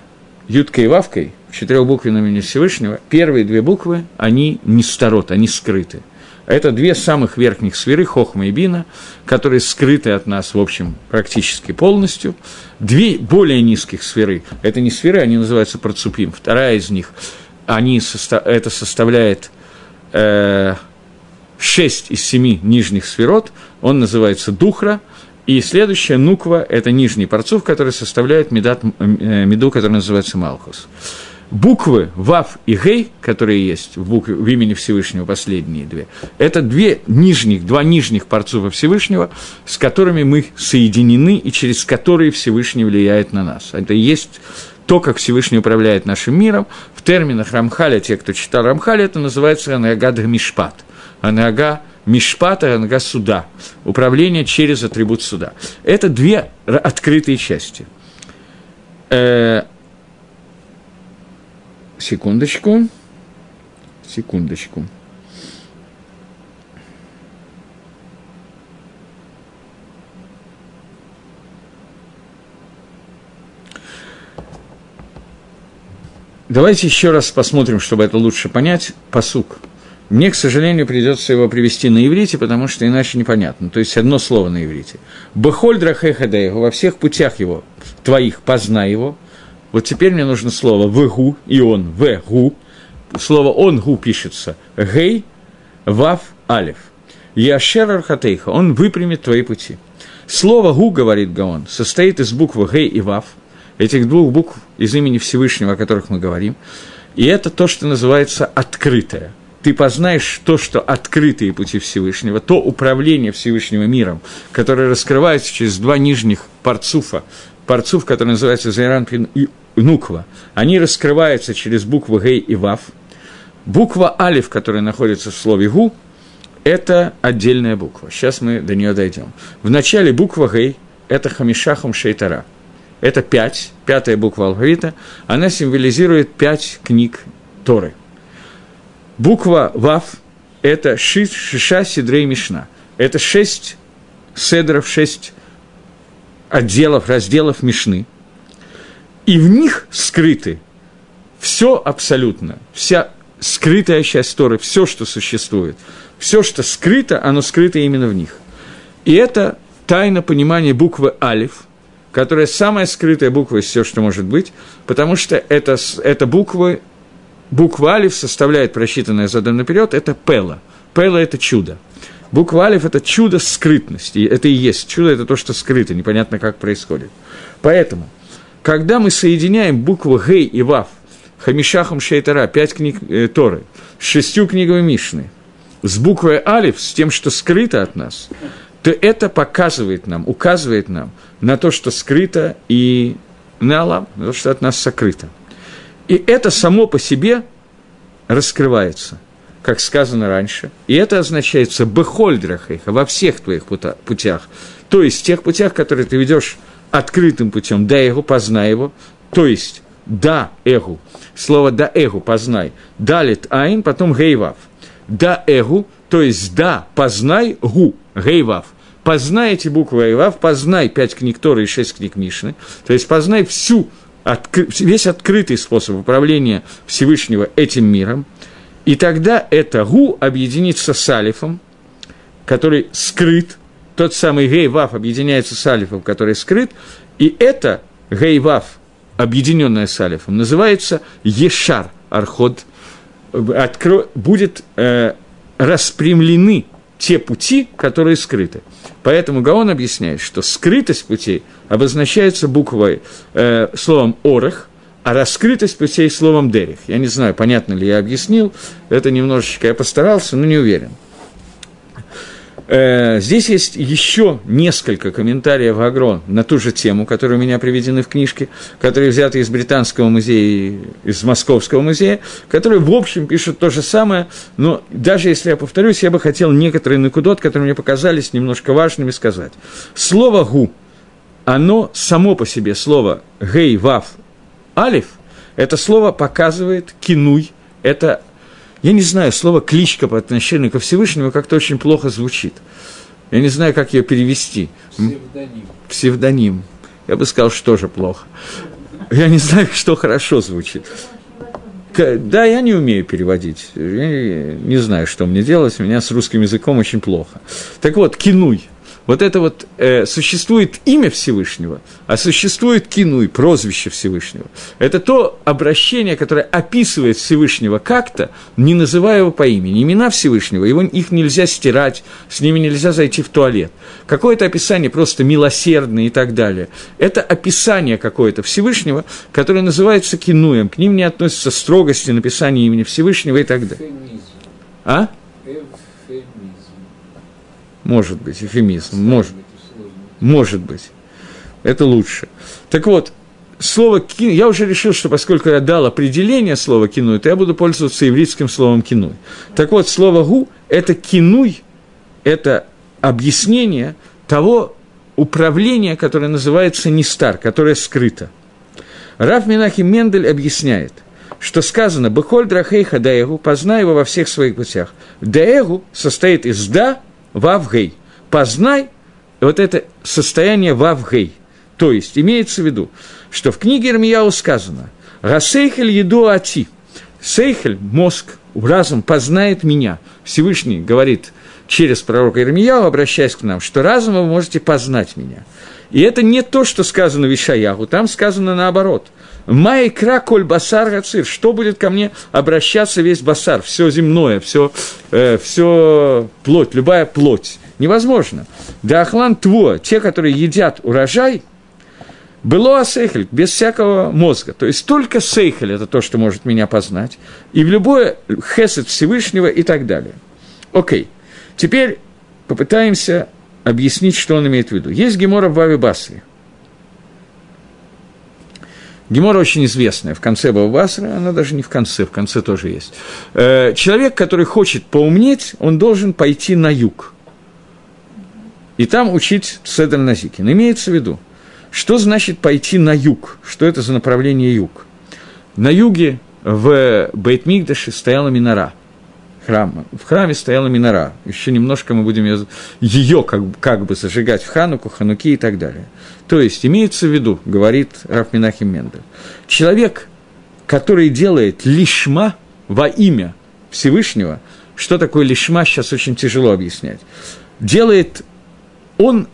Юткой и Вавкой, в четырехбуквенном имени Всевышнего, первые две буквы, они не старот, они скрыты. Это две самых верхних сферы, Хохма и Бина, которые скрыты от нас, в общем, практически полностью. Две более низких сферы, это не сферы, они называются Процупим. Вторая из них, они, это составляет э, шесть из семи нижних сферот, он называется Духра – и следующая нуква – это нижний парцув, который составляет э, меду, который называется Малхус. Буквы Вав и Гей, которые есть в, букве, в имени Всевышнего, последние две, это две нижних, два нижних парцува Всевышнего, с которыми мы соединены и через которые Всевышний влияет на нас. Это и есть то, как Всевышний управляет нашим миром. В терминах Рамхаля, те, кто читал Рамхаля, это называется Анагад Мишпат. Анага Мишпата Анга суда, управление через атрибут суда. Это две открытые части. Секундочку, секундочку. Давайте еще раз посмотрим, чтобы это лучше понять, посук. Мне, к сожалению, придется его привести на иврите, потому что иначе непонятно. То есть одно слово на иврите. Бехоль драхехадеего, во всех путях его, твоих, познай его. Вот теперь мне нужно слово вгу, и он, вгу. Слово он гу пишется гей, вав, алев. Яшер архатейха, он выпрямит твои пути. Слово гу, говорит Гаон, состоит из букв гей и вав, этих двух букв из имени Всевышнего, о которых мы говорим. И это то, что называется открытое – ты познаешь то, что открытые пути Всевышнего, то управление Всевышнего миром, которое раскрывается через два нижних парцуфа, парцуф, который называется Зайранпин и Нуква, они раскрываются через буквы Гей и Вав. Буква Алиф, которая находится в слове Гу, это отдельная буква. Сейчас мы до нее дойдем. В начале буква Гей – это Хамишахум Шейтара. Это пять, пятая буква алфавита. Она символизирует пять книг Торы – Буква Вав – это ши, Шиша Сидрей Мишна. Это шесть седров, шесть отделов, разделов Мишны. И в них скрыты все абсолютно, вся скрытая часть Торы, все, что существует, все, что скрыто, оно скрыто именно в них. И это тайна понимания буквы Алиф, которая самая скрытая буква из всего, что может быть, потому что это, это буквы буква Алиф составляет просчитанное задом наперед, это Пела. Пела – это чудо. Буква Алиф – это чудо скрытности. Это и есть чудо, это то, что скрыто, непонятно, как происходит. Поэтому, когда мы соединяем буквы Гей и Вав, Хамишахом Шейтара, пять книг э, Торы, с шестью книгами Мишны, с буквой Алиф, с тем, что скрыто от нас, то это показывает нам, указывает нам на то, что скрыто, и на Аллах, на то, что от нас сокрыто. И это само по себе раскрывается, как сказано раньше. И это означается бехольдрахейха во всех твоих путях. То есть тех путях, которые ты ведешь открытым путем, да его, познай его, то есть да эгу, слово да эгу, познай, далит айн, потом гейвав. Да эгу, то есть да, познай гу, гейвав. Познай эти буквы гейвав, познай пять книг Торы и шесть книг Мишны, то есть познай всю откры, весь открытый способ управления Всевышнего этим миром, И тогда это гу объединится с алифом, который скрыт, тот самый гей вав объединяется с алифом, который скрыт, и это гей вав, объединенное с алифом, называется ешар арход, откро... будет э, распрямлены те пути, которые скрыты. Поэтому Гаон объясняет, что скрытость путей обозначается буквой, э, словом «орех», а раскрытость путей словом «дерих». Я не знаю, понятно ли я объяснил, это немножечко я постарался, но не уверен. Э, здесь есть еще несколько комментариев Агрон на ту же тему, которые у меня приведены в книжке, которые взяты из Британского музея из Московского музея, которые, в общем, пишут то же самое, но даже если я повторюсь, я бы хотел некоторые накудот, которые мне показались немножко важными, сказать. Слово «гу», оно само по себе, слово «гей», «вав», «алиф», это слово показывает кинуй, это я не знаю, слово «кличка» по отношению ко Всевышнему как-то очень плохо звучит. Я не знаю, как ее перевести. Псевдоним. Псевдоним. Я бы сказал, что тоже плохо. Я не знаю, что хорошо звучит. Да, я не умею переводить. Я не знаю, что мне делать. У меня с русским языком очень плохо. Так вот, кинуй – вот это вот э, существует имя Всевышнего, а существует кинуй, прозвище Всевышнего. Это то обращение, которое описывает Всевышнего как-то, не называя его по имени. Имена Всевышнего, его, их нельзя стирать, с ними нельзя зайти в туалет. Какое-то описание просто милосердное и так далее. Это описание какое-то Всевышнего, которое называется кинуем. К ним не относится строгости написания имени Всевышнего и так далее. А? Может быть, эфемизм. Может, может быть. Это лучше. Так вот, слово «кину», я уже решил, что поскольку я дал определение слова «кинуй», то я буду пользоваться еврейским словом «кинуй». Так вот, слово «гу» – это «кинуй», это объяснение того управления, которое называется «нестар», которое скрыто. Раф Минахим Мендель объясняет, что сказано «Бехоль драхейха даэгу» – «познай его во всех своих путях». «Даэгу» состоит из «да», вавгей. Познай вот это состояние вавгей. То есть имеется в виду, что в книге Ирмияу сказано «Расейхель еду ати». Сейхель, мозг, разум познает меня. Всевышний говорит через пророка Ирмияу, обращаясь к нам, что разумом вы можете познать меня. И это не то, что сказано в Ишаяху, там сказано наоборот. Майкра коль басар гацир. Что будет ко мне обращаться весь басар, все земное, все, э, все плоть, любая плоть. Невозможно. Дахлан тво, те, которые едят урожай, было сейхель, без всякого мозга. То есть только сейхель – это то, что может меня познать. И в любое хесед Всевышнего и так далее. Окей. Теперь попытаемся объяснить, что он имеет в виду. Есть Гемора в Баве Басре – Гемора очень известная, в конце Бавбасра, она даже не в конце, в конце тоже есть. Э, человек, который хочет поумнеть, он должен пойти на юг. И там учить Седр Назикин. Имеется в виду, что значит пойти на юг? Что это за направление юг? На юге в Бейтмигдаше стояла минора – храма. В храме стояла минора. Еще немножко мы будем ее, ее как, как бы зажигать в Хануку, Хануки и так далее. То есть, имеется в виду, говорит Рафминахим Мендель, человек, который делает лишма во имя Всевышнего, что такое лишма, сейчас очень тяжело объяснять, делает, он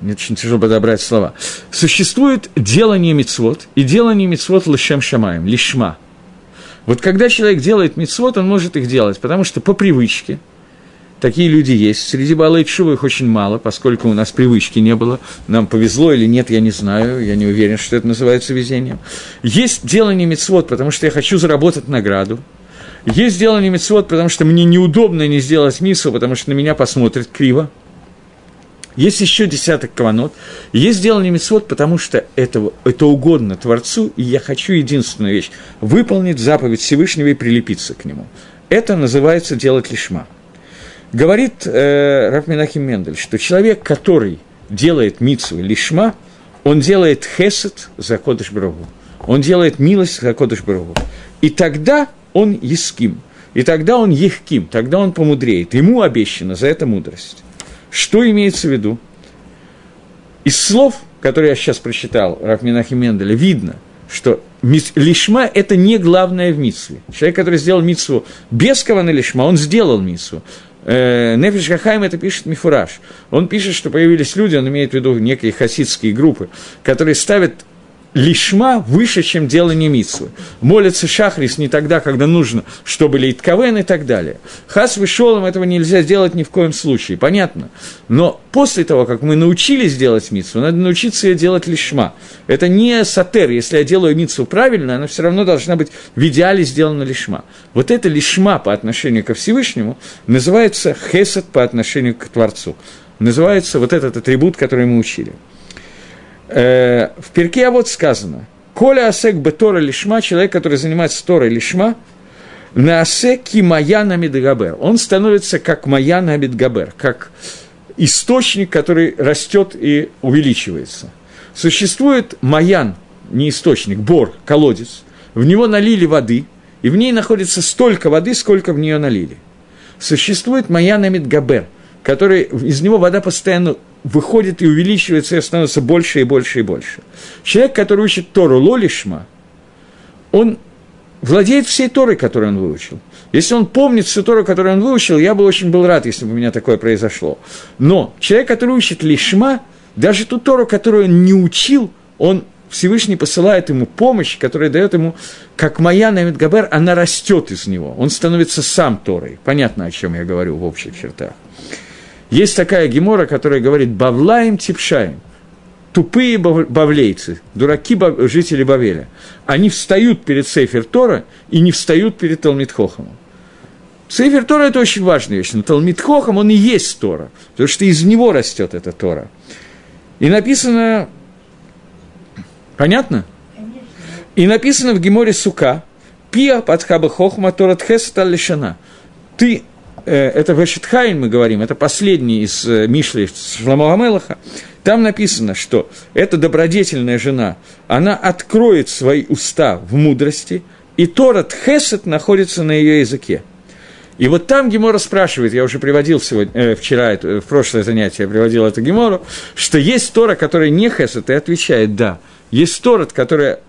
мне очень тяжело подобрать слова. Существует делание мицвод и делание мицвод лишем шамаем, лишма – вот когда человек делает мицвод, он может их делать, потому что по привычке, такие люди есть. Среди Балай их очень мало, поскольку у нас привычки не было. Нам повезло или нет, я не знаю, я не уверен, что это называется везением. Есть делание мицвод, потому что я хочу заработать награду. Есть делание мицвод, потому что мне неудобно не сделать мису, потому что на меня посмотрят криво. Есть еще десяток каванот. Есть делание мецвод, потому что это, это угодно Творцу, и я хочу единственную вещь – выполнить заповедь Всевышнего и прилепиться к нему. Это называется делать лишма. Говорит э, Рафминахим Мендель, что человек, который делает митсу лишма, он делает хесед за Кодыш Брогу. Он делает милость за Кодыш Брогу. И тогда он еским. И тогда он ехким, тогда он помудреет. Ему обещано за это мудрость. Что имеется в виду? Из слов, которые я сейчас прочитал, Рафминахи Менделя, видно, что лишма – это не главное в митсве. Человек, который сделал митсву без каваны лишма, он сделал митсву. Э, Нефиш Хахайм это пишет Мифураж. Он пишет, что появились люди, он имеет в виду некие хасидские группы, которые ставят лишма выше, чем делание митсвы. Молится шахрис не тогда, когда нужно, чтобы лейтковен и так далее. Хас вышелом этого нельзя сделать ни в коем случае, понятно. Но после того, как мы научились делать митсву, надо научиться ее делать лишма. Это не сатер, если я делаю митсву правильно, она все равно должна быть в идеале сделана лишма. Вот это лишма по отношению ко Всевышнему называется хесед по отношению к Творцу. Называется вот этот атрибут, который мы учили. Э, в перке а вот сказано, «Коля асек бетора лишма», человек, который занимается Торой лишма, на асек кимаяна медгабер. Он становится как маяна медгабер, как источник, который растет и увеличивается. Существует маян, не источник, бор, колодец. В него налили воды, и в ней находится столько воды, сколько в нее налили. Существует маян Амидгабер, который, из него вода постоянно выходит и увеличивается, и становится больше и больше и больше. Человек, который учит Тору Лолишма, он владеет всей Торой, которую он выучил. Если он помнит всю Тору, которую он выучил, я бы очень был рад, если бы у меня такое произошло. Но человек, который учит Лишма, даже ту Тору, которую он не учил, он Всевышний посылает ему помощь, которая дает ему, как моя Намид Габер, она растет из него. Он становится сам Торой. Понятно, о чем я говорю в общих чертах. Есть такая гемора, которая говорит «бавлаем типшаем», тупые бавлейцы, дураки жители Бавеля, они встают перед Сейфер Тора и не встают перед Талмитхохомом. Сейфер Тора – это очень важная вещь, но Талмитхохом, он и есть Тора, потому что из него растет эта Тора. И написано, понятно? И написано в Геморе Сука, «Пия подхаба хохма торат хесата лишана». Ты Э, это Вешетхайн мы говорим, это последний из э, Мишли Шламова Мелаха, там написано, что эта добродетельная жена, она откроет свои уста в мудрости, и Торат Хесет находится на ее языке. И вот там Гемора спрашивает, я уже приводил сегодня, э, вчера, это, в прошлое занятие я приводил эту Гемору, что есть Тора, которая не Хесет, и отвечает «да». Есть Торат, которая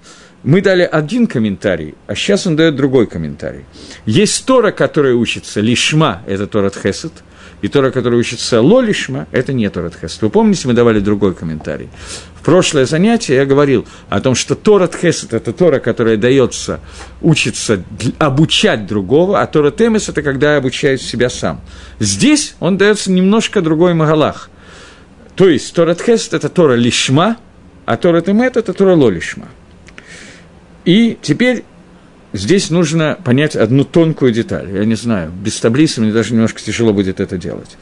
мы дали один комментарий, а сейчас он дает другой комментарий. Есть Тора, которая учится лишма, это Торат Хесед, и Тора, которая учится ло лишма, это не Торат Хесед. Вы помните, мы давали другой комментарий. В прошлое занятие я говорил о том, что Торат Хесед – это Тора, которая дается учиться обучать другого, а Торат Эмес – это когда я обучаю себя сам. Здесь он дается немножко другой Магалах. То есть Торат Хесед – это Тора лишма, а Торат Эмет – это Тора ло лишма. И теперь здесь нужно понять одну тонкую деталь. Я не знаю, без таблицы мне даже немножко тяжело будет это делать.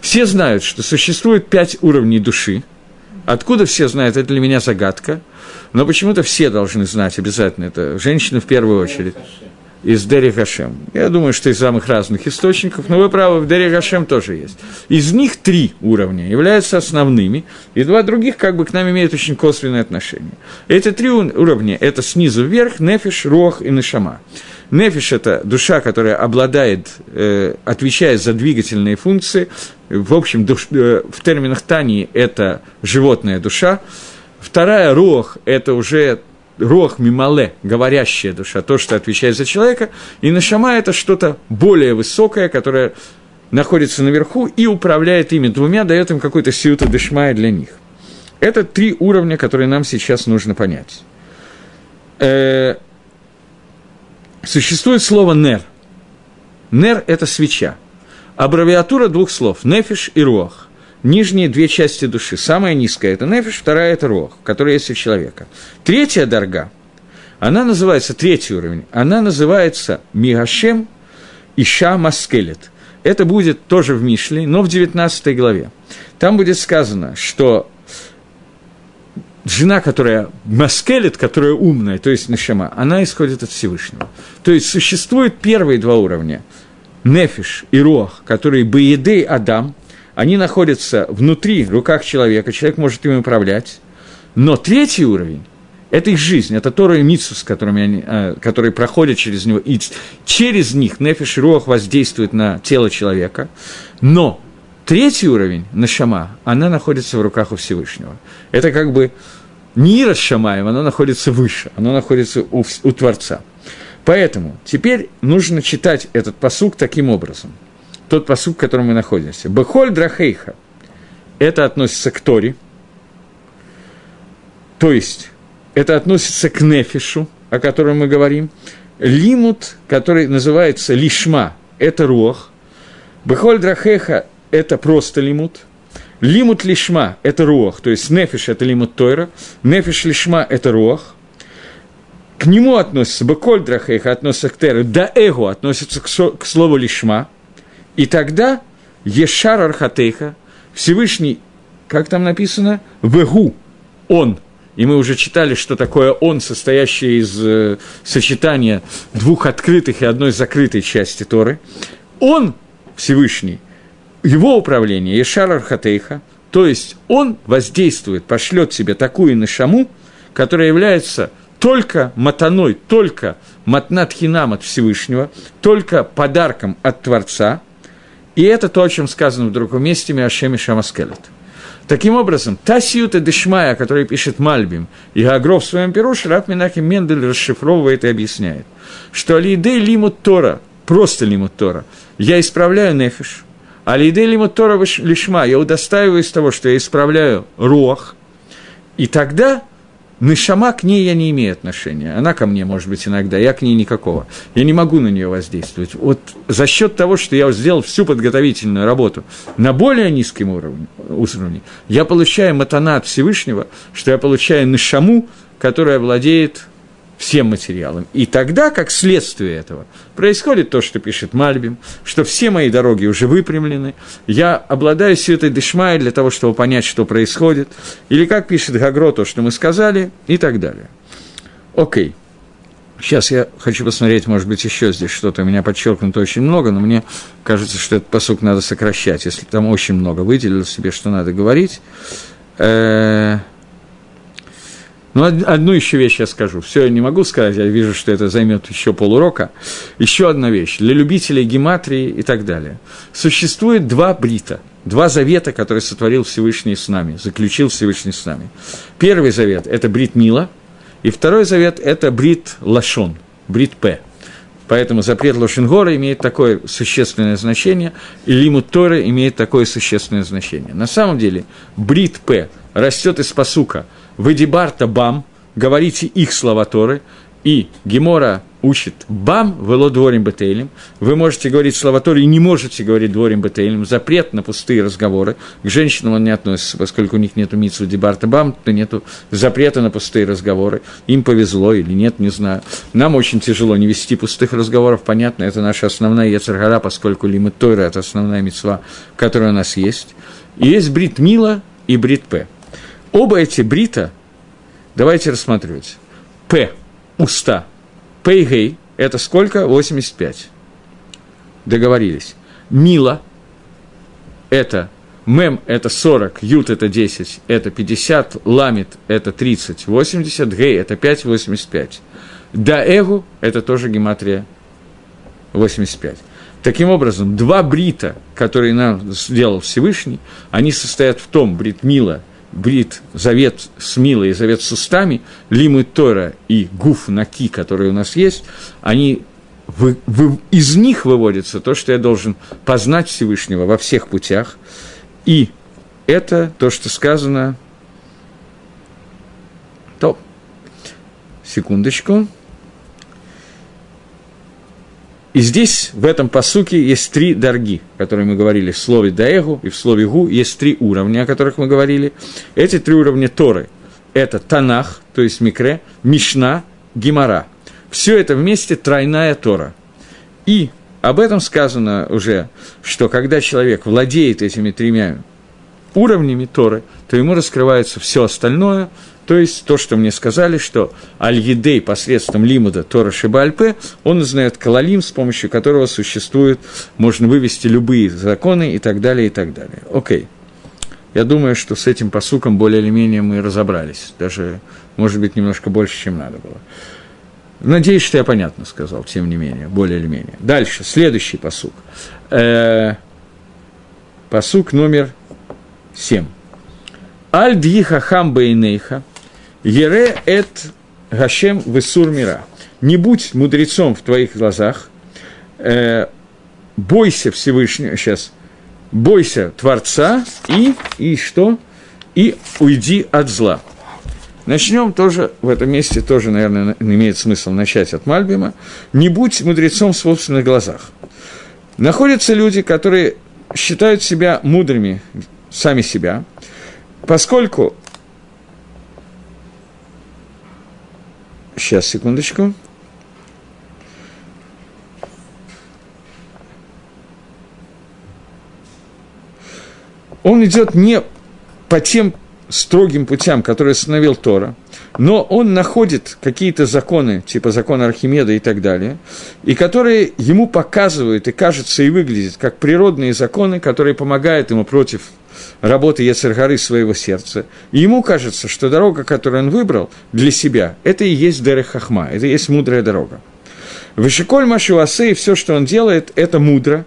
Все знают, что существует пять уровней души. Откуда все знают, это для меня загадка. Но почему-то все должны знать обязательно это. Женщины в первую очередь из Дери Гашем. Я думаю, что из самых разных источников, но вы правы, в Дери Гашем тоже есть. Из них три уровня являются основными, и два других как бы к нам имеют очень косвенное отношение. Эти три уровня – это снизу вверх, нефиш, рох и нешама. Нефиш – это душа, которая обладает, э, отвечает за двигательные функции. В общем, душ, э, в терминах Тани это животная душа. Вторая – рох – это уже рох мимале, говорящая душа, то, что отвечает за человека, и нашама – это что-то более высокое, которое находится наверху и управляет ими двумя, дает им какой-то сиута дешмая для них. Это три уровня, которые нам сейчас нужно понять. Э, существует слово «нер». «Нер» – это свеча. Аббревиатура двух слов – «нефиш» и «руах» нижние две части души. Самая низкая – это нефиш, вторая – это рох, которая есть у человека. Третья дорога, она называется, третий уровень, она называется Мигашем Иша Маскелет. Это будет тоже в Мишле, но в 19 главе. Там будет сказано, что жена, которая маскелет, которая умная, то есть Нишама, она исходит от Всевышнего. То есть существуют первые два уровня – Нефиш и Рох, которые Баедей Адам – они находятся внутри, в руках человека, человек может ими управлять. Но третий уровень – это их жизнь, это Тора и Митсу, с которыми они, э, которые проходят через него, и через них Нефиш и Руах воздействует на тело человека. Но третий уровень, Нашама, она находится в руках у Всевышнего. Это как бы не Ира Шамаем, оно находится выше, оно находится у, у Творца. Поэтому теперь нужно читать этот посук таким образом. Тот посук, в котором мы находимся. Бехоль драхейха. Это относится к Торе. То есть, это относится к Нефишу, о котором мы говорим. Лимут, который называется лишма, это руах. Бехоль драхеха – это просто лимут. Лимут лишма – это руах, то есть нефиш – это лимут тойра, нефиш лишма – это руах. К нему относится беколь драхеха, относится к теру, да эго относится к, со, к слову лишма. И тогда ешар архатейха, Всевышний, как там написано, вегу, он – и мы уже читали, что такое он, состоящий из э, сочетания двух открытых и одной закрытой части Торы. Он, Всевышний, его управление, Ешар Архатейха, то есть он воздействует, пошлет себе такую нашаму, которая является только матаной, только матнатхинам от Всевышнего, только подарком от Творца, и это то, о чем сказано в другом месте Миашеми Шамаскелет. Таким образом, та сиюта дешмая, которую пишет Мальбим, и Агров в своем перу, Шраф Минахим Мендель расшифровывает и объясняет, что Алиидей лимут Тора, просто лимут Тора, я исправляю нефиш, Алиидей лимут Тора лишма, я удостаиваюсь того, что я исправляю руах, и тогда Нишама к ней я не имею отношения. Она ко мне, может быть, иногда, я к ней никакого. Я не могу на нее воздействовать. Вот за счет того, что я сделал всю подготовительную работу на более низком уровне, уровне я получаю матана от Всевышнего, что я получаю Нишаму, которая владеет всем материалом. И тогда, как следствие этого, происходит то, что пишет Мальбим, что все мои дороги уже выпрямлены, я обладаю всей этой дешмой для того, чтобы понять, что происходит, или как пишет Гагро, то, что мы сказали, и так далее. Окей. Сейчас я хочу посмотреть, может быть, еще здесь что-то. У меня подчеркнуто очень много, но мне кажется, что этот посук надо сокращать, если там очень много выделил себе, что надо говорить. Ну, одну еще вещь я скажу. Все я не могу сказать, я вижу, что это займет еще полурока. Еще одна вещь. Для любителей гематрии и так далее. Существует два брита, два завета, которые сотворил Всевышний с нами, заключил Всевышний с нами. Первый завет – это брит Мила, и второй завет – это брит Лашон, брит П. Поэтому запрет Лошенгора имеет такое существенное значение, и лимут Торы имеет такое существенное значение. На самом деле, брит П растет из посука – «Выдибарта бам», говорите их слова Торы, и Гемора учит «бам, вело дворим бетейлем», вы можете говорить слова Торы и не можете говорить дворим бетейлем, запрет на пустые разговоры, к женщинам он не относится, поскольку у них нет митсу дебарта бам, то нет запрета на пустые разговоры, им повезло или нет, не знаю. Нам очень тяжело не вести пустых разговоров, понятно, это наша основная яцергара, поскольку лимит Тойра – это основная мецва, которая у нас есть. И есть брит Мила и брит П. Оба эти брита, давайте рассматривать. П – уста. П и гей – это сколько? 85. Договорились. Мила – это мем – это 40, ют – это 10, это 50, ламит – это 30, 80, гей – это 5, 85. Да эгу – это тоже гематрия 85. Таким образом, два брита, которые нам сделал Всевышний, они состоят в том, брит Мила брит, завет с милой завет с устами, лимы Тора и гуф наки, которые у нас есть, они вы, вы, из них выводится то, что я должен познать Всевышнего во всех путях, и это то, что сказано, то, секундочку, и здесь, в этом посуке, есть три дорги, которые мы говорили в слове «даэгу» и в слове «гу». Есть три уровня, о которых мы говорили. Эти три уровня Торы – это Танах, то есть Микре, Мишна, Гимара. Все это вместе тройная Тора. И об этом сказано уже, что когда человек владеет этими тремя уровнями Торы, то ему раскрывается все остальное – то есть то, что мне сказали, что Аль-Едей посредством Лимуда Тора Шибальпе, он узнает Калалим, с помощью которого существует, можно вывести любые законы и так далее, и так далее. Окей. Я думаю, что с этим посуком более или менее мы разобрались. Даже, может быть, немножко больше, чем надо было. Надеюсь, что я понятно сказал, тем не менее, более или менее. Дальше, следующий посук. Э, посук номер семь. Аль дьиха хам бейнейха, Ере эт Гашем Весур Мира. Не будь мудрецом в твоих глазах, э, бойся Всевышнего, сейчас, бойся Творца и, и что? И уйди от зла. Начнем тоже, в этом месте тоже, наверное, имеет смысл начать от Мальбима. Не будь мудрецом в собственных глазах. Находятся люди, которые считают себя мудрыми, сами себя, поскольку... Сейчас, секундочку. Он идет не по тем строгим путям, которые установил Тора, но он находит какие-то законы, типа закона Архимеда и так далее, и которые ему показывают и кажутся и выглядят как природные законы, которые помогают ему против работы Ецергары своего сердца. И ему кажется, что дорога, которую он выбрал для себя, это и есть Дерех Хахма, это и есть мудрая дорога. Вышиколь Машуасе и все, что он делает, это мудро,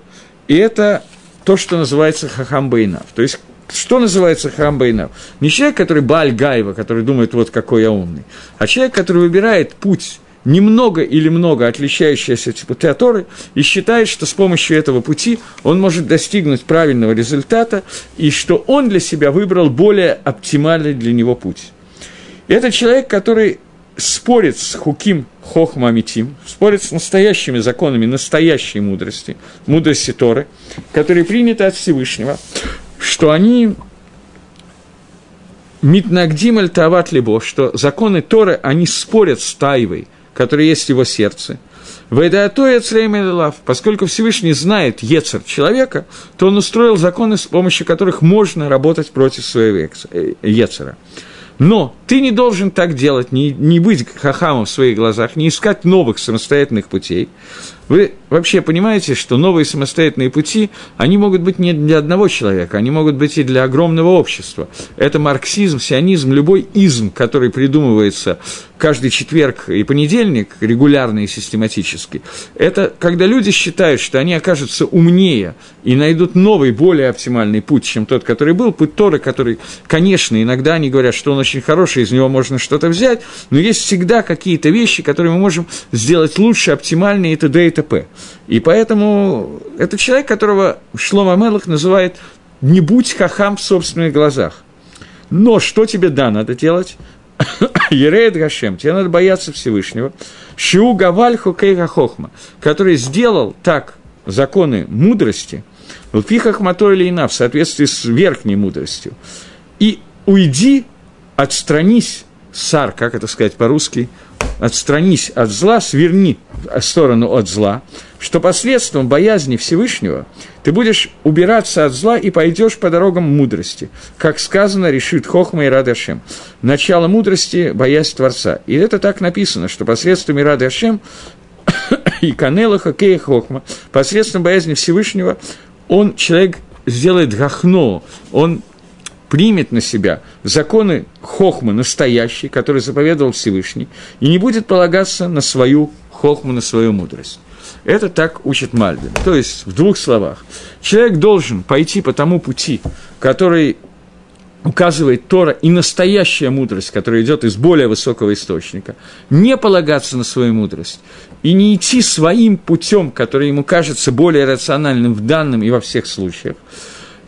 и это то, что называется Хахам Бейнав. То есть что называется храм Байнав? Не человек, который Баль Гаева, который думает, вот какой я умный, а человек, который выбирает путь немного или много отличающийся от типа Театоры и считает, что с помощью этого пути он может достигнуть правильного результата и что он для себя выбрал более оптимальный для него путь. Это человек, который спорит с Хуким Хохмамитим, спорит с настоящими законами настоящей мудрости, мудрости Торы, которые приняты от Всевышнего, что они Митнагдим аль Тават Либо, что законы Торы, они спорят с Таевой, которая есть в его сердце. Лав, поскольку Всевышний знает Ецер человека, то он устроил законы, с помощью которых можно работать против своего э, Ецера. Но ты не должен так делать, не, не быть хахамом в своих глазах, не искать новых самостоятельных путей. Вы вообще понимаете, что новые самостоятельные пути, они могут быть не для одного человека, они могут быть и для огромного общества. Это марксизм, сионизм, любой изм, который придумывается каждый четверг и понедельник, регулярно и систематически, это когда люди считают, что они окажутся умнее и найдут новый, более оптимальный путь, чем тот, который был, путь Торы, который, конечно, иногда они говорят, что он очень хороший, из него можно что-то взять, но есть всегда какие-то вещи, которые мы можем сделать лучше, оптимальнее и т.д. и т.п. И поэтому это человек, которого Шлома Мелах называет «не будь хахам в собственных глазах». Но что тебе да надо делать? *coughs* Ереет Гашем, тебе надо бояться Всевышнего. Шиу Гавальху Кейха Хохма, который сделал так законы мудрости, в Пихахмато или Ина, в соответствии с верхней мудростью. И уйди, отстранись, сар, как это сказать по-русски, отстранись от зла, сверни сторону от зла, что посредством боязни Всевышнего ты будешь убираться от зла и пойдешь по дорогам мудрости. Как сказано, решит Хохма и Радашем. Начало мудрости – боязнь Творца. И это так написано, что посредством Ирады Ашем *coughs* и Канела Хокея Хохма, посредством боязни Всевышнего, он, человек, сделает гахно, он примет на себя законы хохмы настоящие, которые заповедовал Всевышний, и не будет полагаться на свою хохму, на свою мудрость. Это так учит Мальбин. То есть, в двух словах, человек должен пойти по тому пути, который указывает Тора и настоящая мудрость, которая идет из более высокого источника, не полагаться на свою мудрость и не идти своим путем, который ему кажется более рациональным в данном и во всех случаях,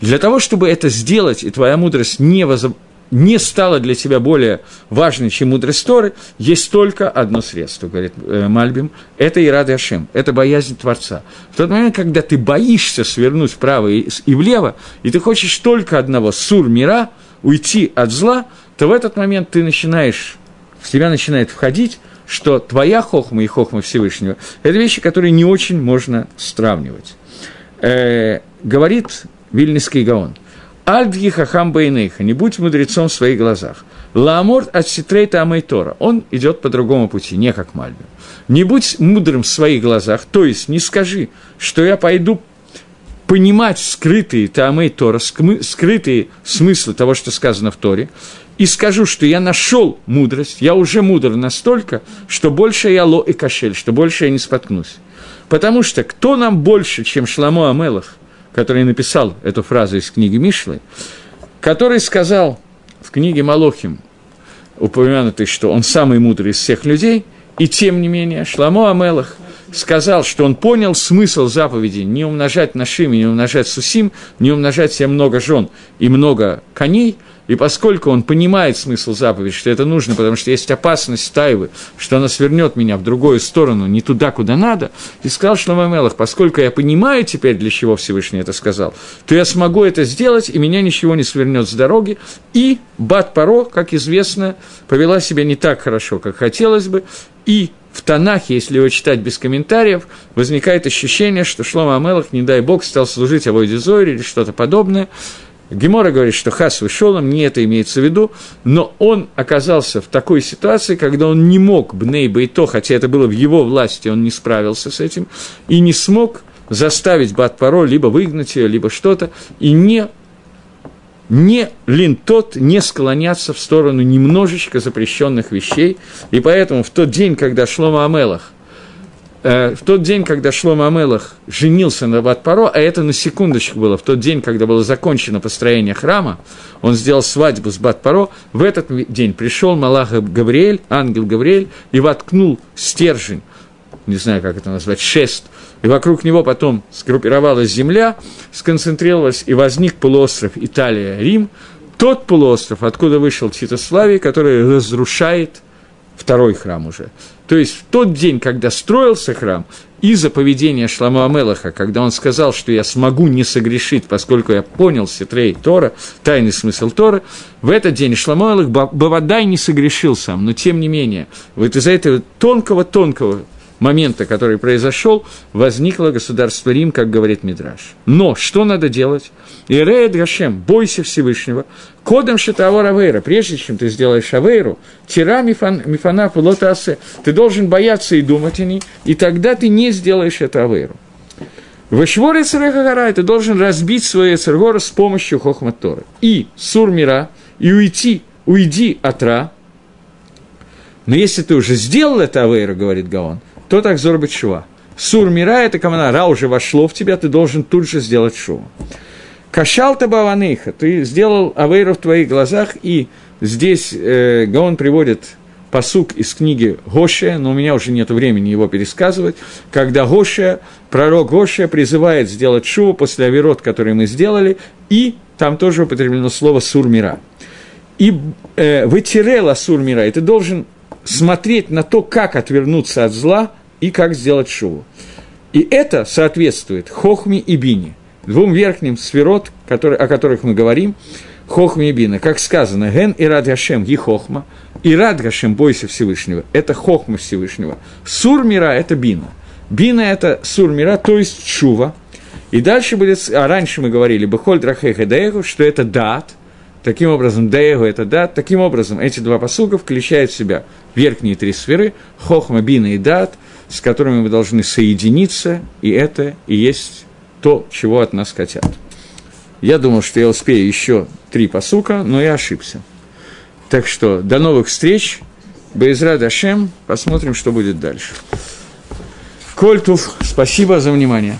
для того, чтобы это сделать, и твоя мудрость не, воз... не стала для тебя более важной, чем мудрость Торы, есть только одно средство, говорит э, Мальбим, это Ирады Ашем, это боязнь Творца. В тот момент, когда ты боишься свернуть вправо и, и влево, и ты хочешь только одного сур мира, уйти от зла, то в этот момент ты начинаешь, в тебя начинает входить что твоя хохма и хохма Всевышнего – это вещи, которые не очень можно сравнивать. Э, говорит Вильнинский Гаон. Альдги хахам бейнейха, не будь мудрецом в своих глазах. Ламорт от ситрейта амейтора. Он идет по другому пути, не как Мальбин. Не будь мудрым в своих глазах, то есть не скажи, что я пойду понимать скрытые Таамей Тора, скрытые смыслы того, что сказано в Торе, и скажу, что я нашел мудрость, я уже мудр настолько, что больше я ло и кошель, что больше я не споткнусь. Потому что кто нам больше, чем Шламо Амелах, который написал эту фразу из книги Мишлы, который сказал в книге Малохим, упомянутый, что он самый мудрый из всех людей, и тем не менее Шламо Амелах сказал, что он понял смысл заповеди не умножать нашим, не умножать сусим, не умножать себе много жен и много коней – и поскольку он понимает смысл заповеди, что это нужно, потому что есть опасность тайвы, что она свернет меня в другую сторону, не туда, куда надо, и сказал Шлома Мелах, поскольку я понимаю теперь, для чего Всевышний это сказал, то я смогу это сделать, и меня ничего не свернет с дороги. И Бат Паро, как известно, повела себя не так хорошо, как хотелось бы, и в Танахе, если его читать без комментариев, возникает ощущение, что Шлома Амелах, не дай бог, стал служить Авойде Зойре или что-то подобное, Гемора говорит, что Хас вышел, не это имеется в виду, но он оказался в такой ситуации, когда он не мог Бней Бейто, хотя это было в его власти, он не справился с этим, и не смог заставить Бат-Паро либо выгнать ее, либо что-то, и не не линтот, не склоняться в сторону немножечко запрещенных вещей. И поэтому в тот день, когда Шлома Амелах в тот день, когда Шлома Амелах женился на Батпаро, а это на секундочку было, в тот день, когда было закончено построение храма, он сделал свадьбу с Батпаро, в этот день пришел Малах Гавриэль, ангел Гавриэль, и воткнул стержень, не знаю, как это назвать, шест, и вокруг него потом сгруппировалась земля, сконцентрировалась, и возник полуостров Италия-Рим, тот полуостров, откуда вышел Титославий, который разрушает второй храм уже. То есть в тот день, когда строился храм, из-за поведения Шламу Амелаха, когда он сказал, что я смогу не согрешить, поскольку я понял Ситрей Тора, тайный смысл Тора, в этот день Шламу Амелах Бавадай не согрешил сам, но тем не менее, вот из-за этого тонкого-тонкого момента, который произошел, возникло государство Рим, как говорит Мидраш. Но что надо делать? Ирея Гашем, бойся Всевышнего, кодом шитавор Авейра, прежде чем ты сделаешь Авейру, тира мифан, пулотасе, ты должен бояться и думать о ней, и тогда ты не сделаешь это Авейру. Вышворе Царехагара, ты должен разбить свой Эцергора с помощью Хохматоры. И Сурмира, и уйти, уйди от Ра. Но если ты уже сделал это Авейру, говорит Гаон, то так зорбит шува. Сур мира – это когда ра уже вошло в тебя, ты должен тут же сделать шуву. Кашал табаваныха, ты сделал авейру в твоих глазах, и здесь э, Гаон приводит посук из книги Гошия, но у меня уже нет времени его пересказывать, когда Гошия, пророк Гошия призывает сделать шуву после авирот, который мы сделали, и там тоже употреблено слово сурмира. И э, вытирела сурмира, и ты должен смотреть на то, как отвернуться от зла – и как сделать шуву. И это соответствует хохме и бине, двум верхним сферот, которые, о которых мы говорим, хохме и бина. Как сказано, ген и рад Гашем ги хохма, и рад Гашем бойся Всевышнего, это хохма Всевышнего. Сур мира – это бина. Бина – это сур мира, то есть шува. И дальше будет, а раньше мы говорили, бехоль драхеха что это дат, Таким образом, Деего – это дат. Таким образом, эти два посука включают в себя верхние три сферы – Хохма, Бина и Дат, с которыми мы должны соединиться, и это и есть то, чего от нас хотят. Я думал, что я успею еще три посука, но я ошибся. Так что до новых встреч. Безра Дашем. Посмотрим, что будет дальше. Кольтув, спасибо за внимание.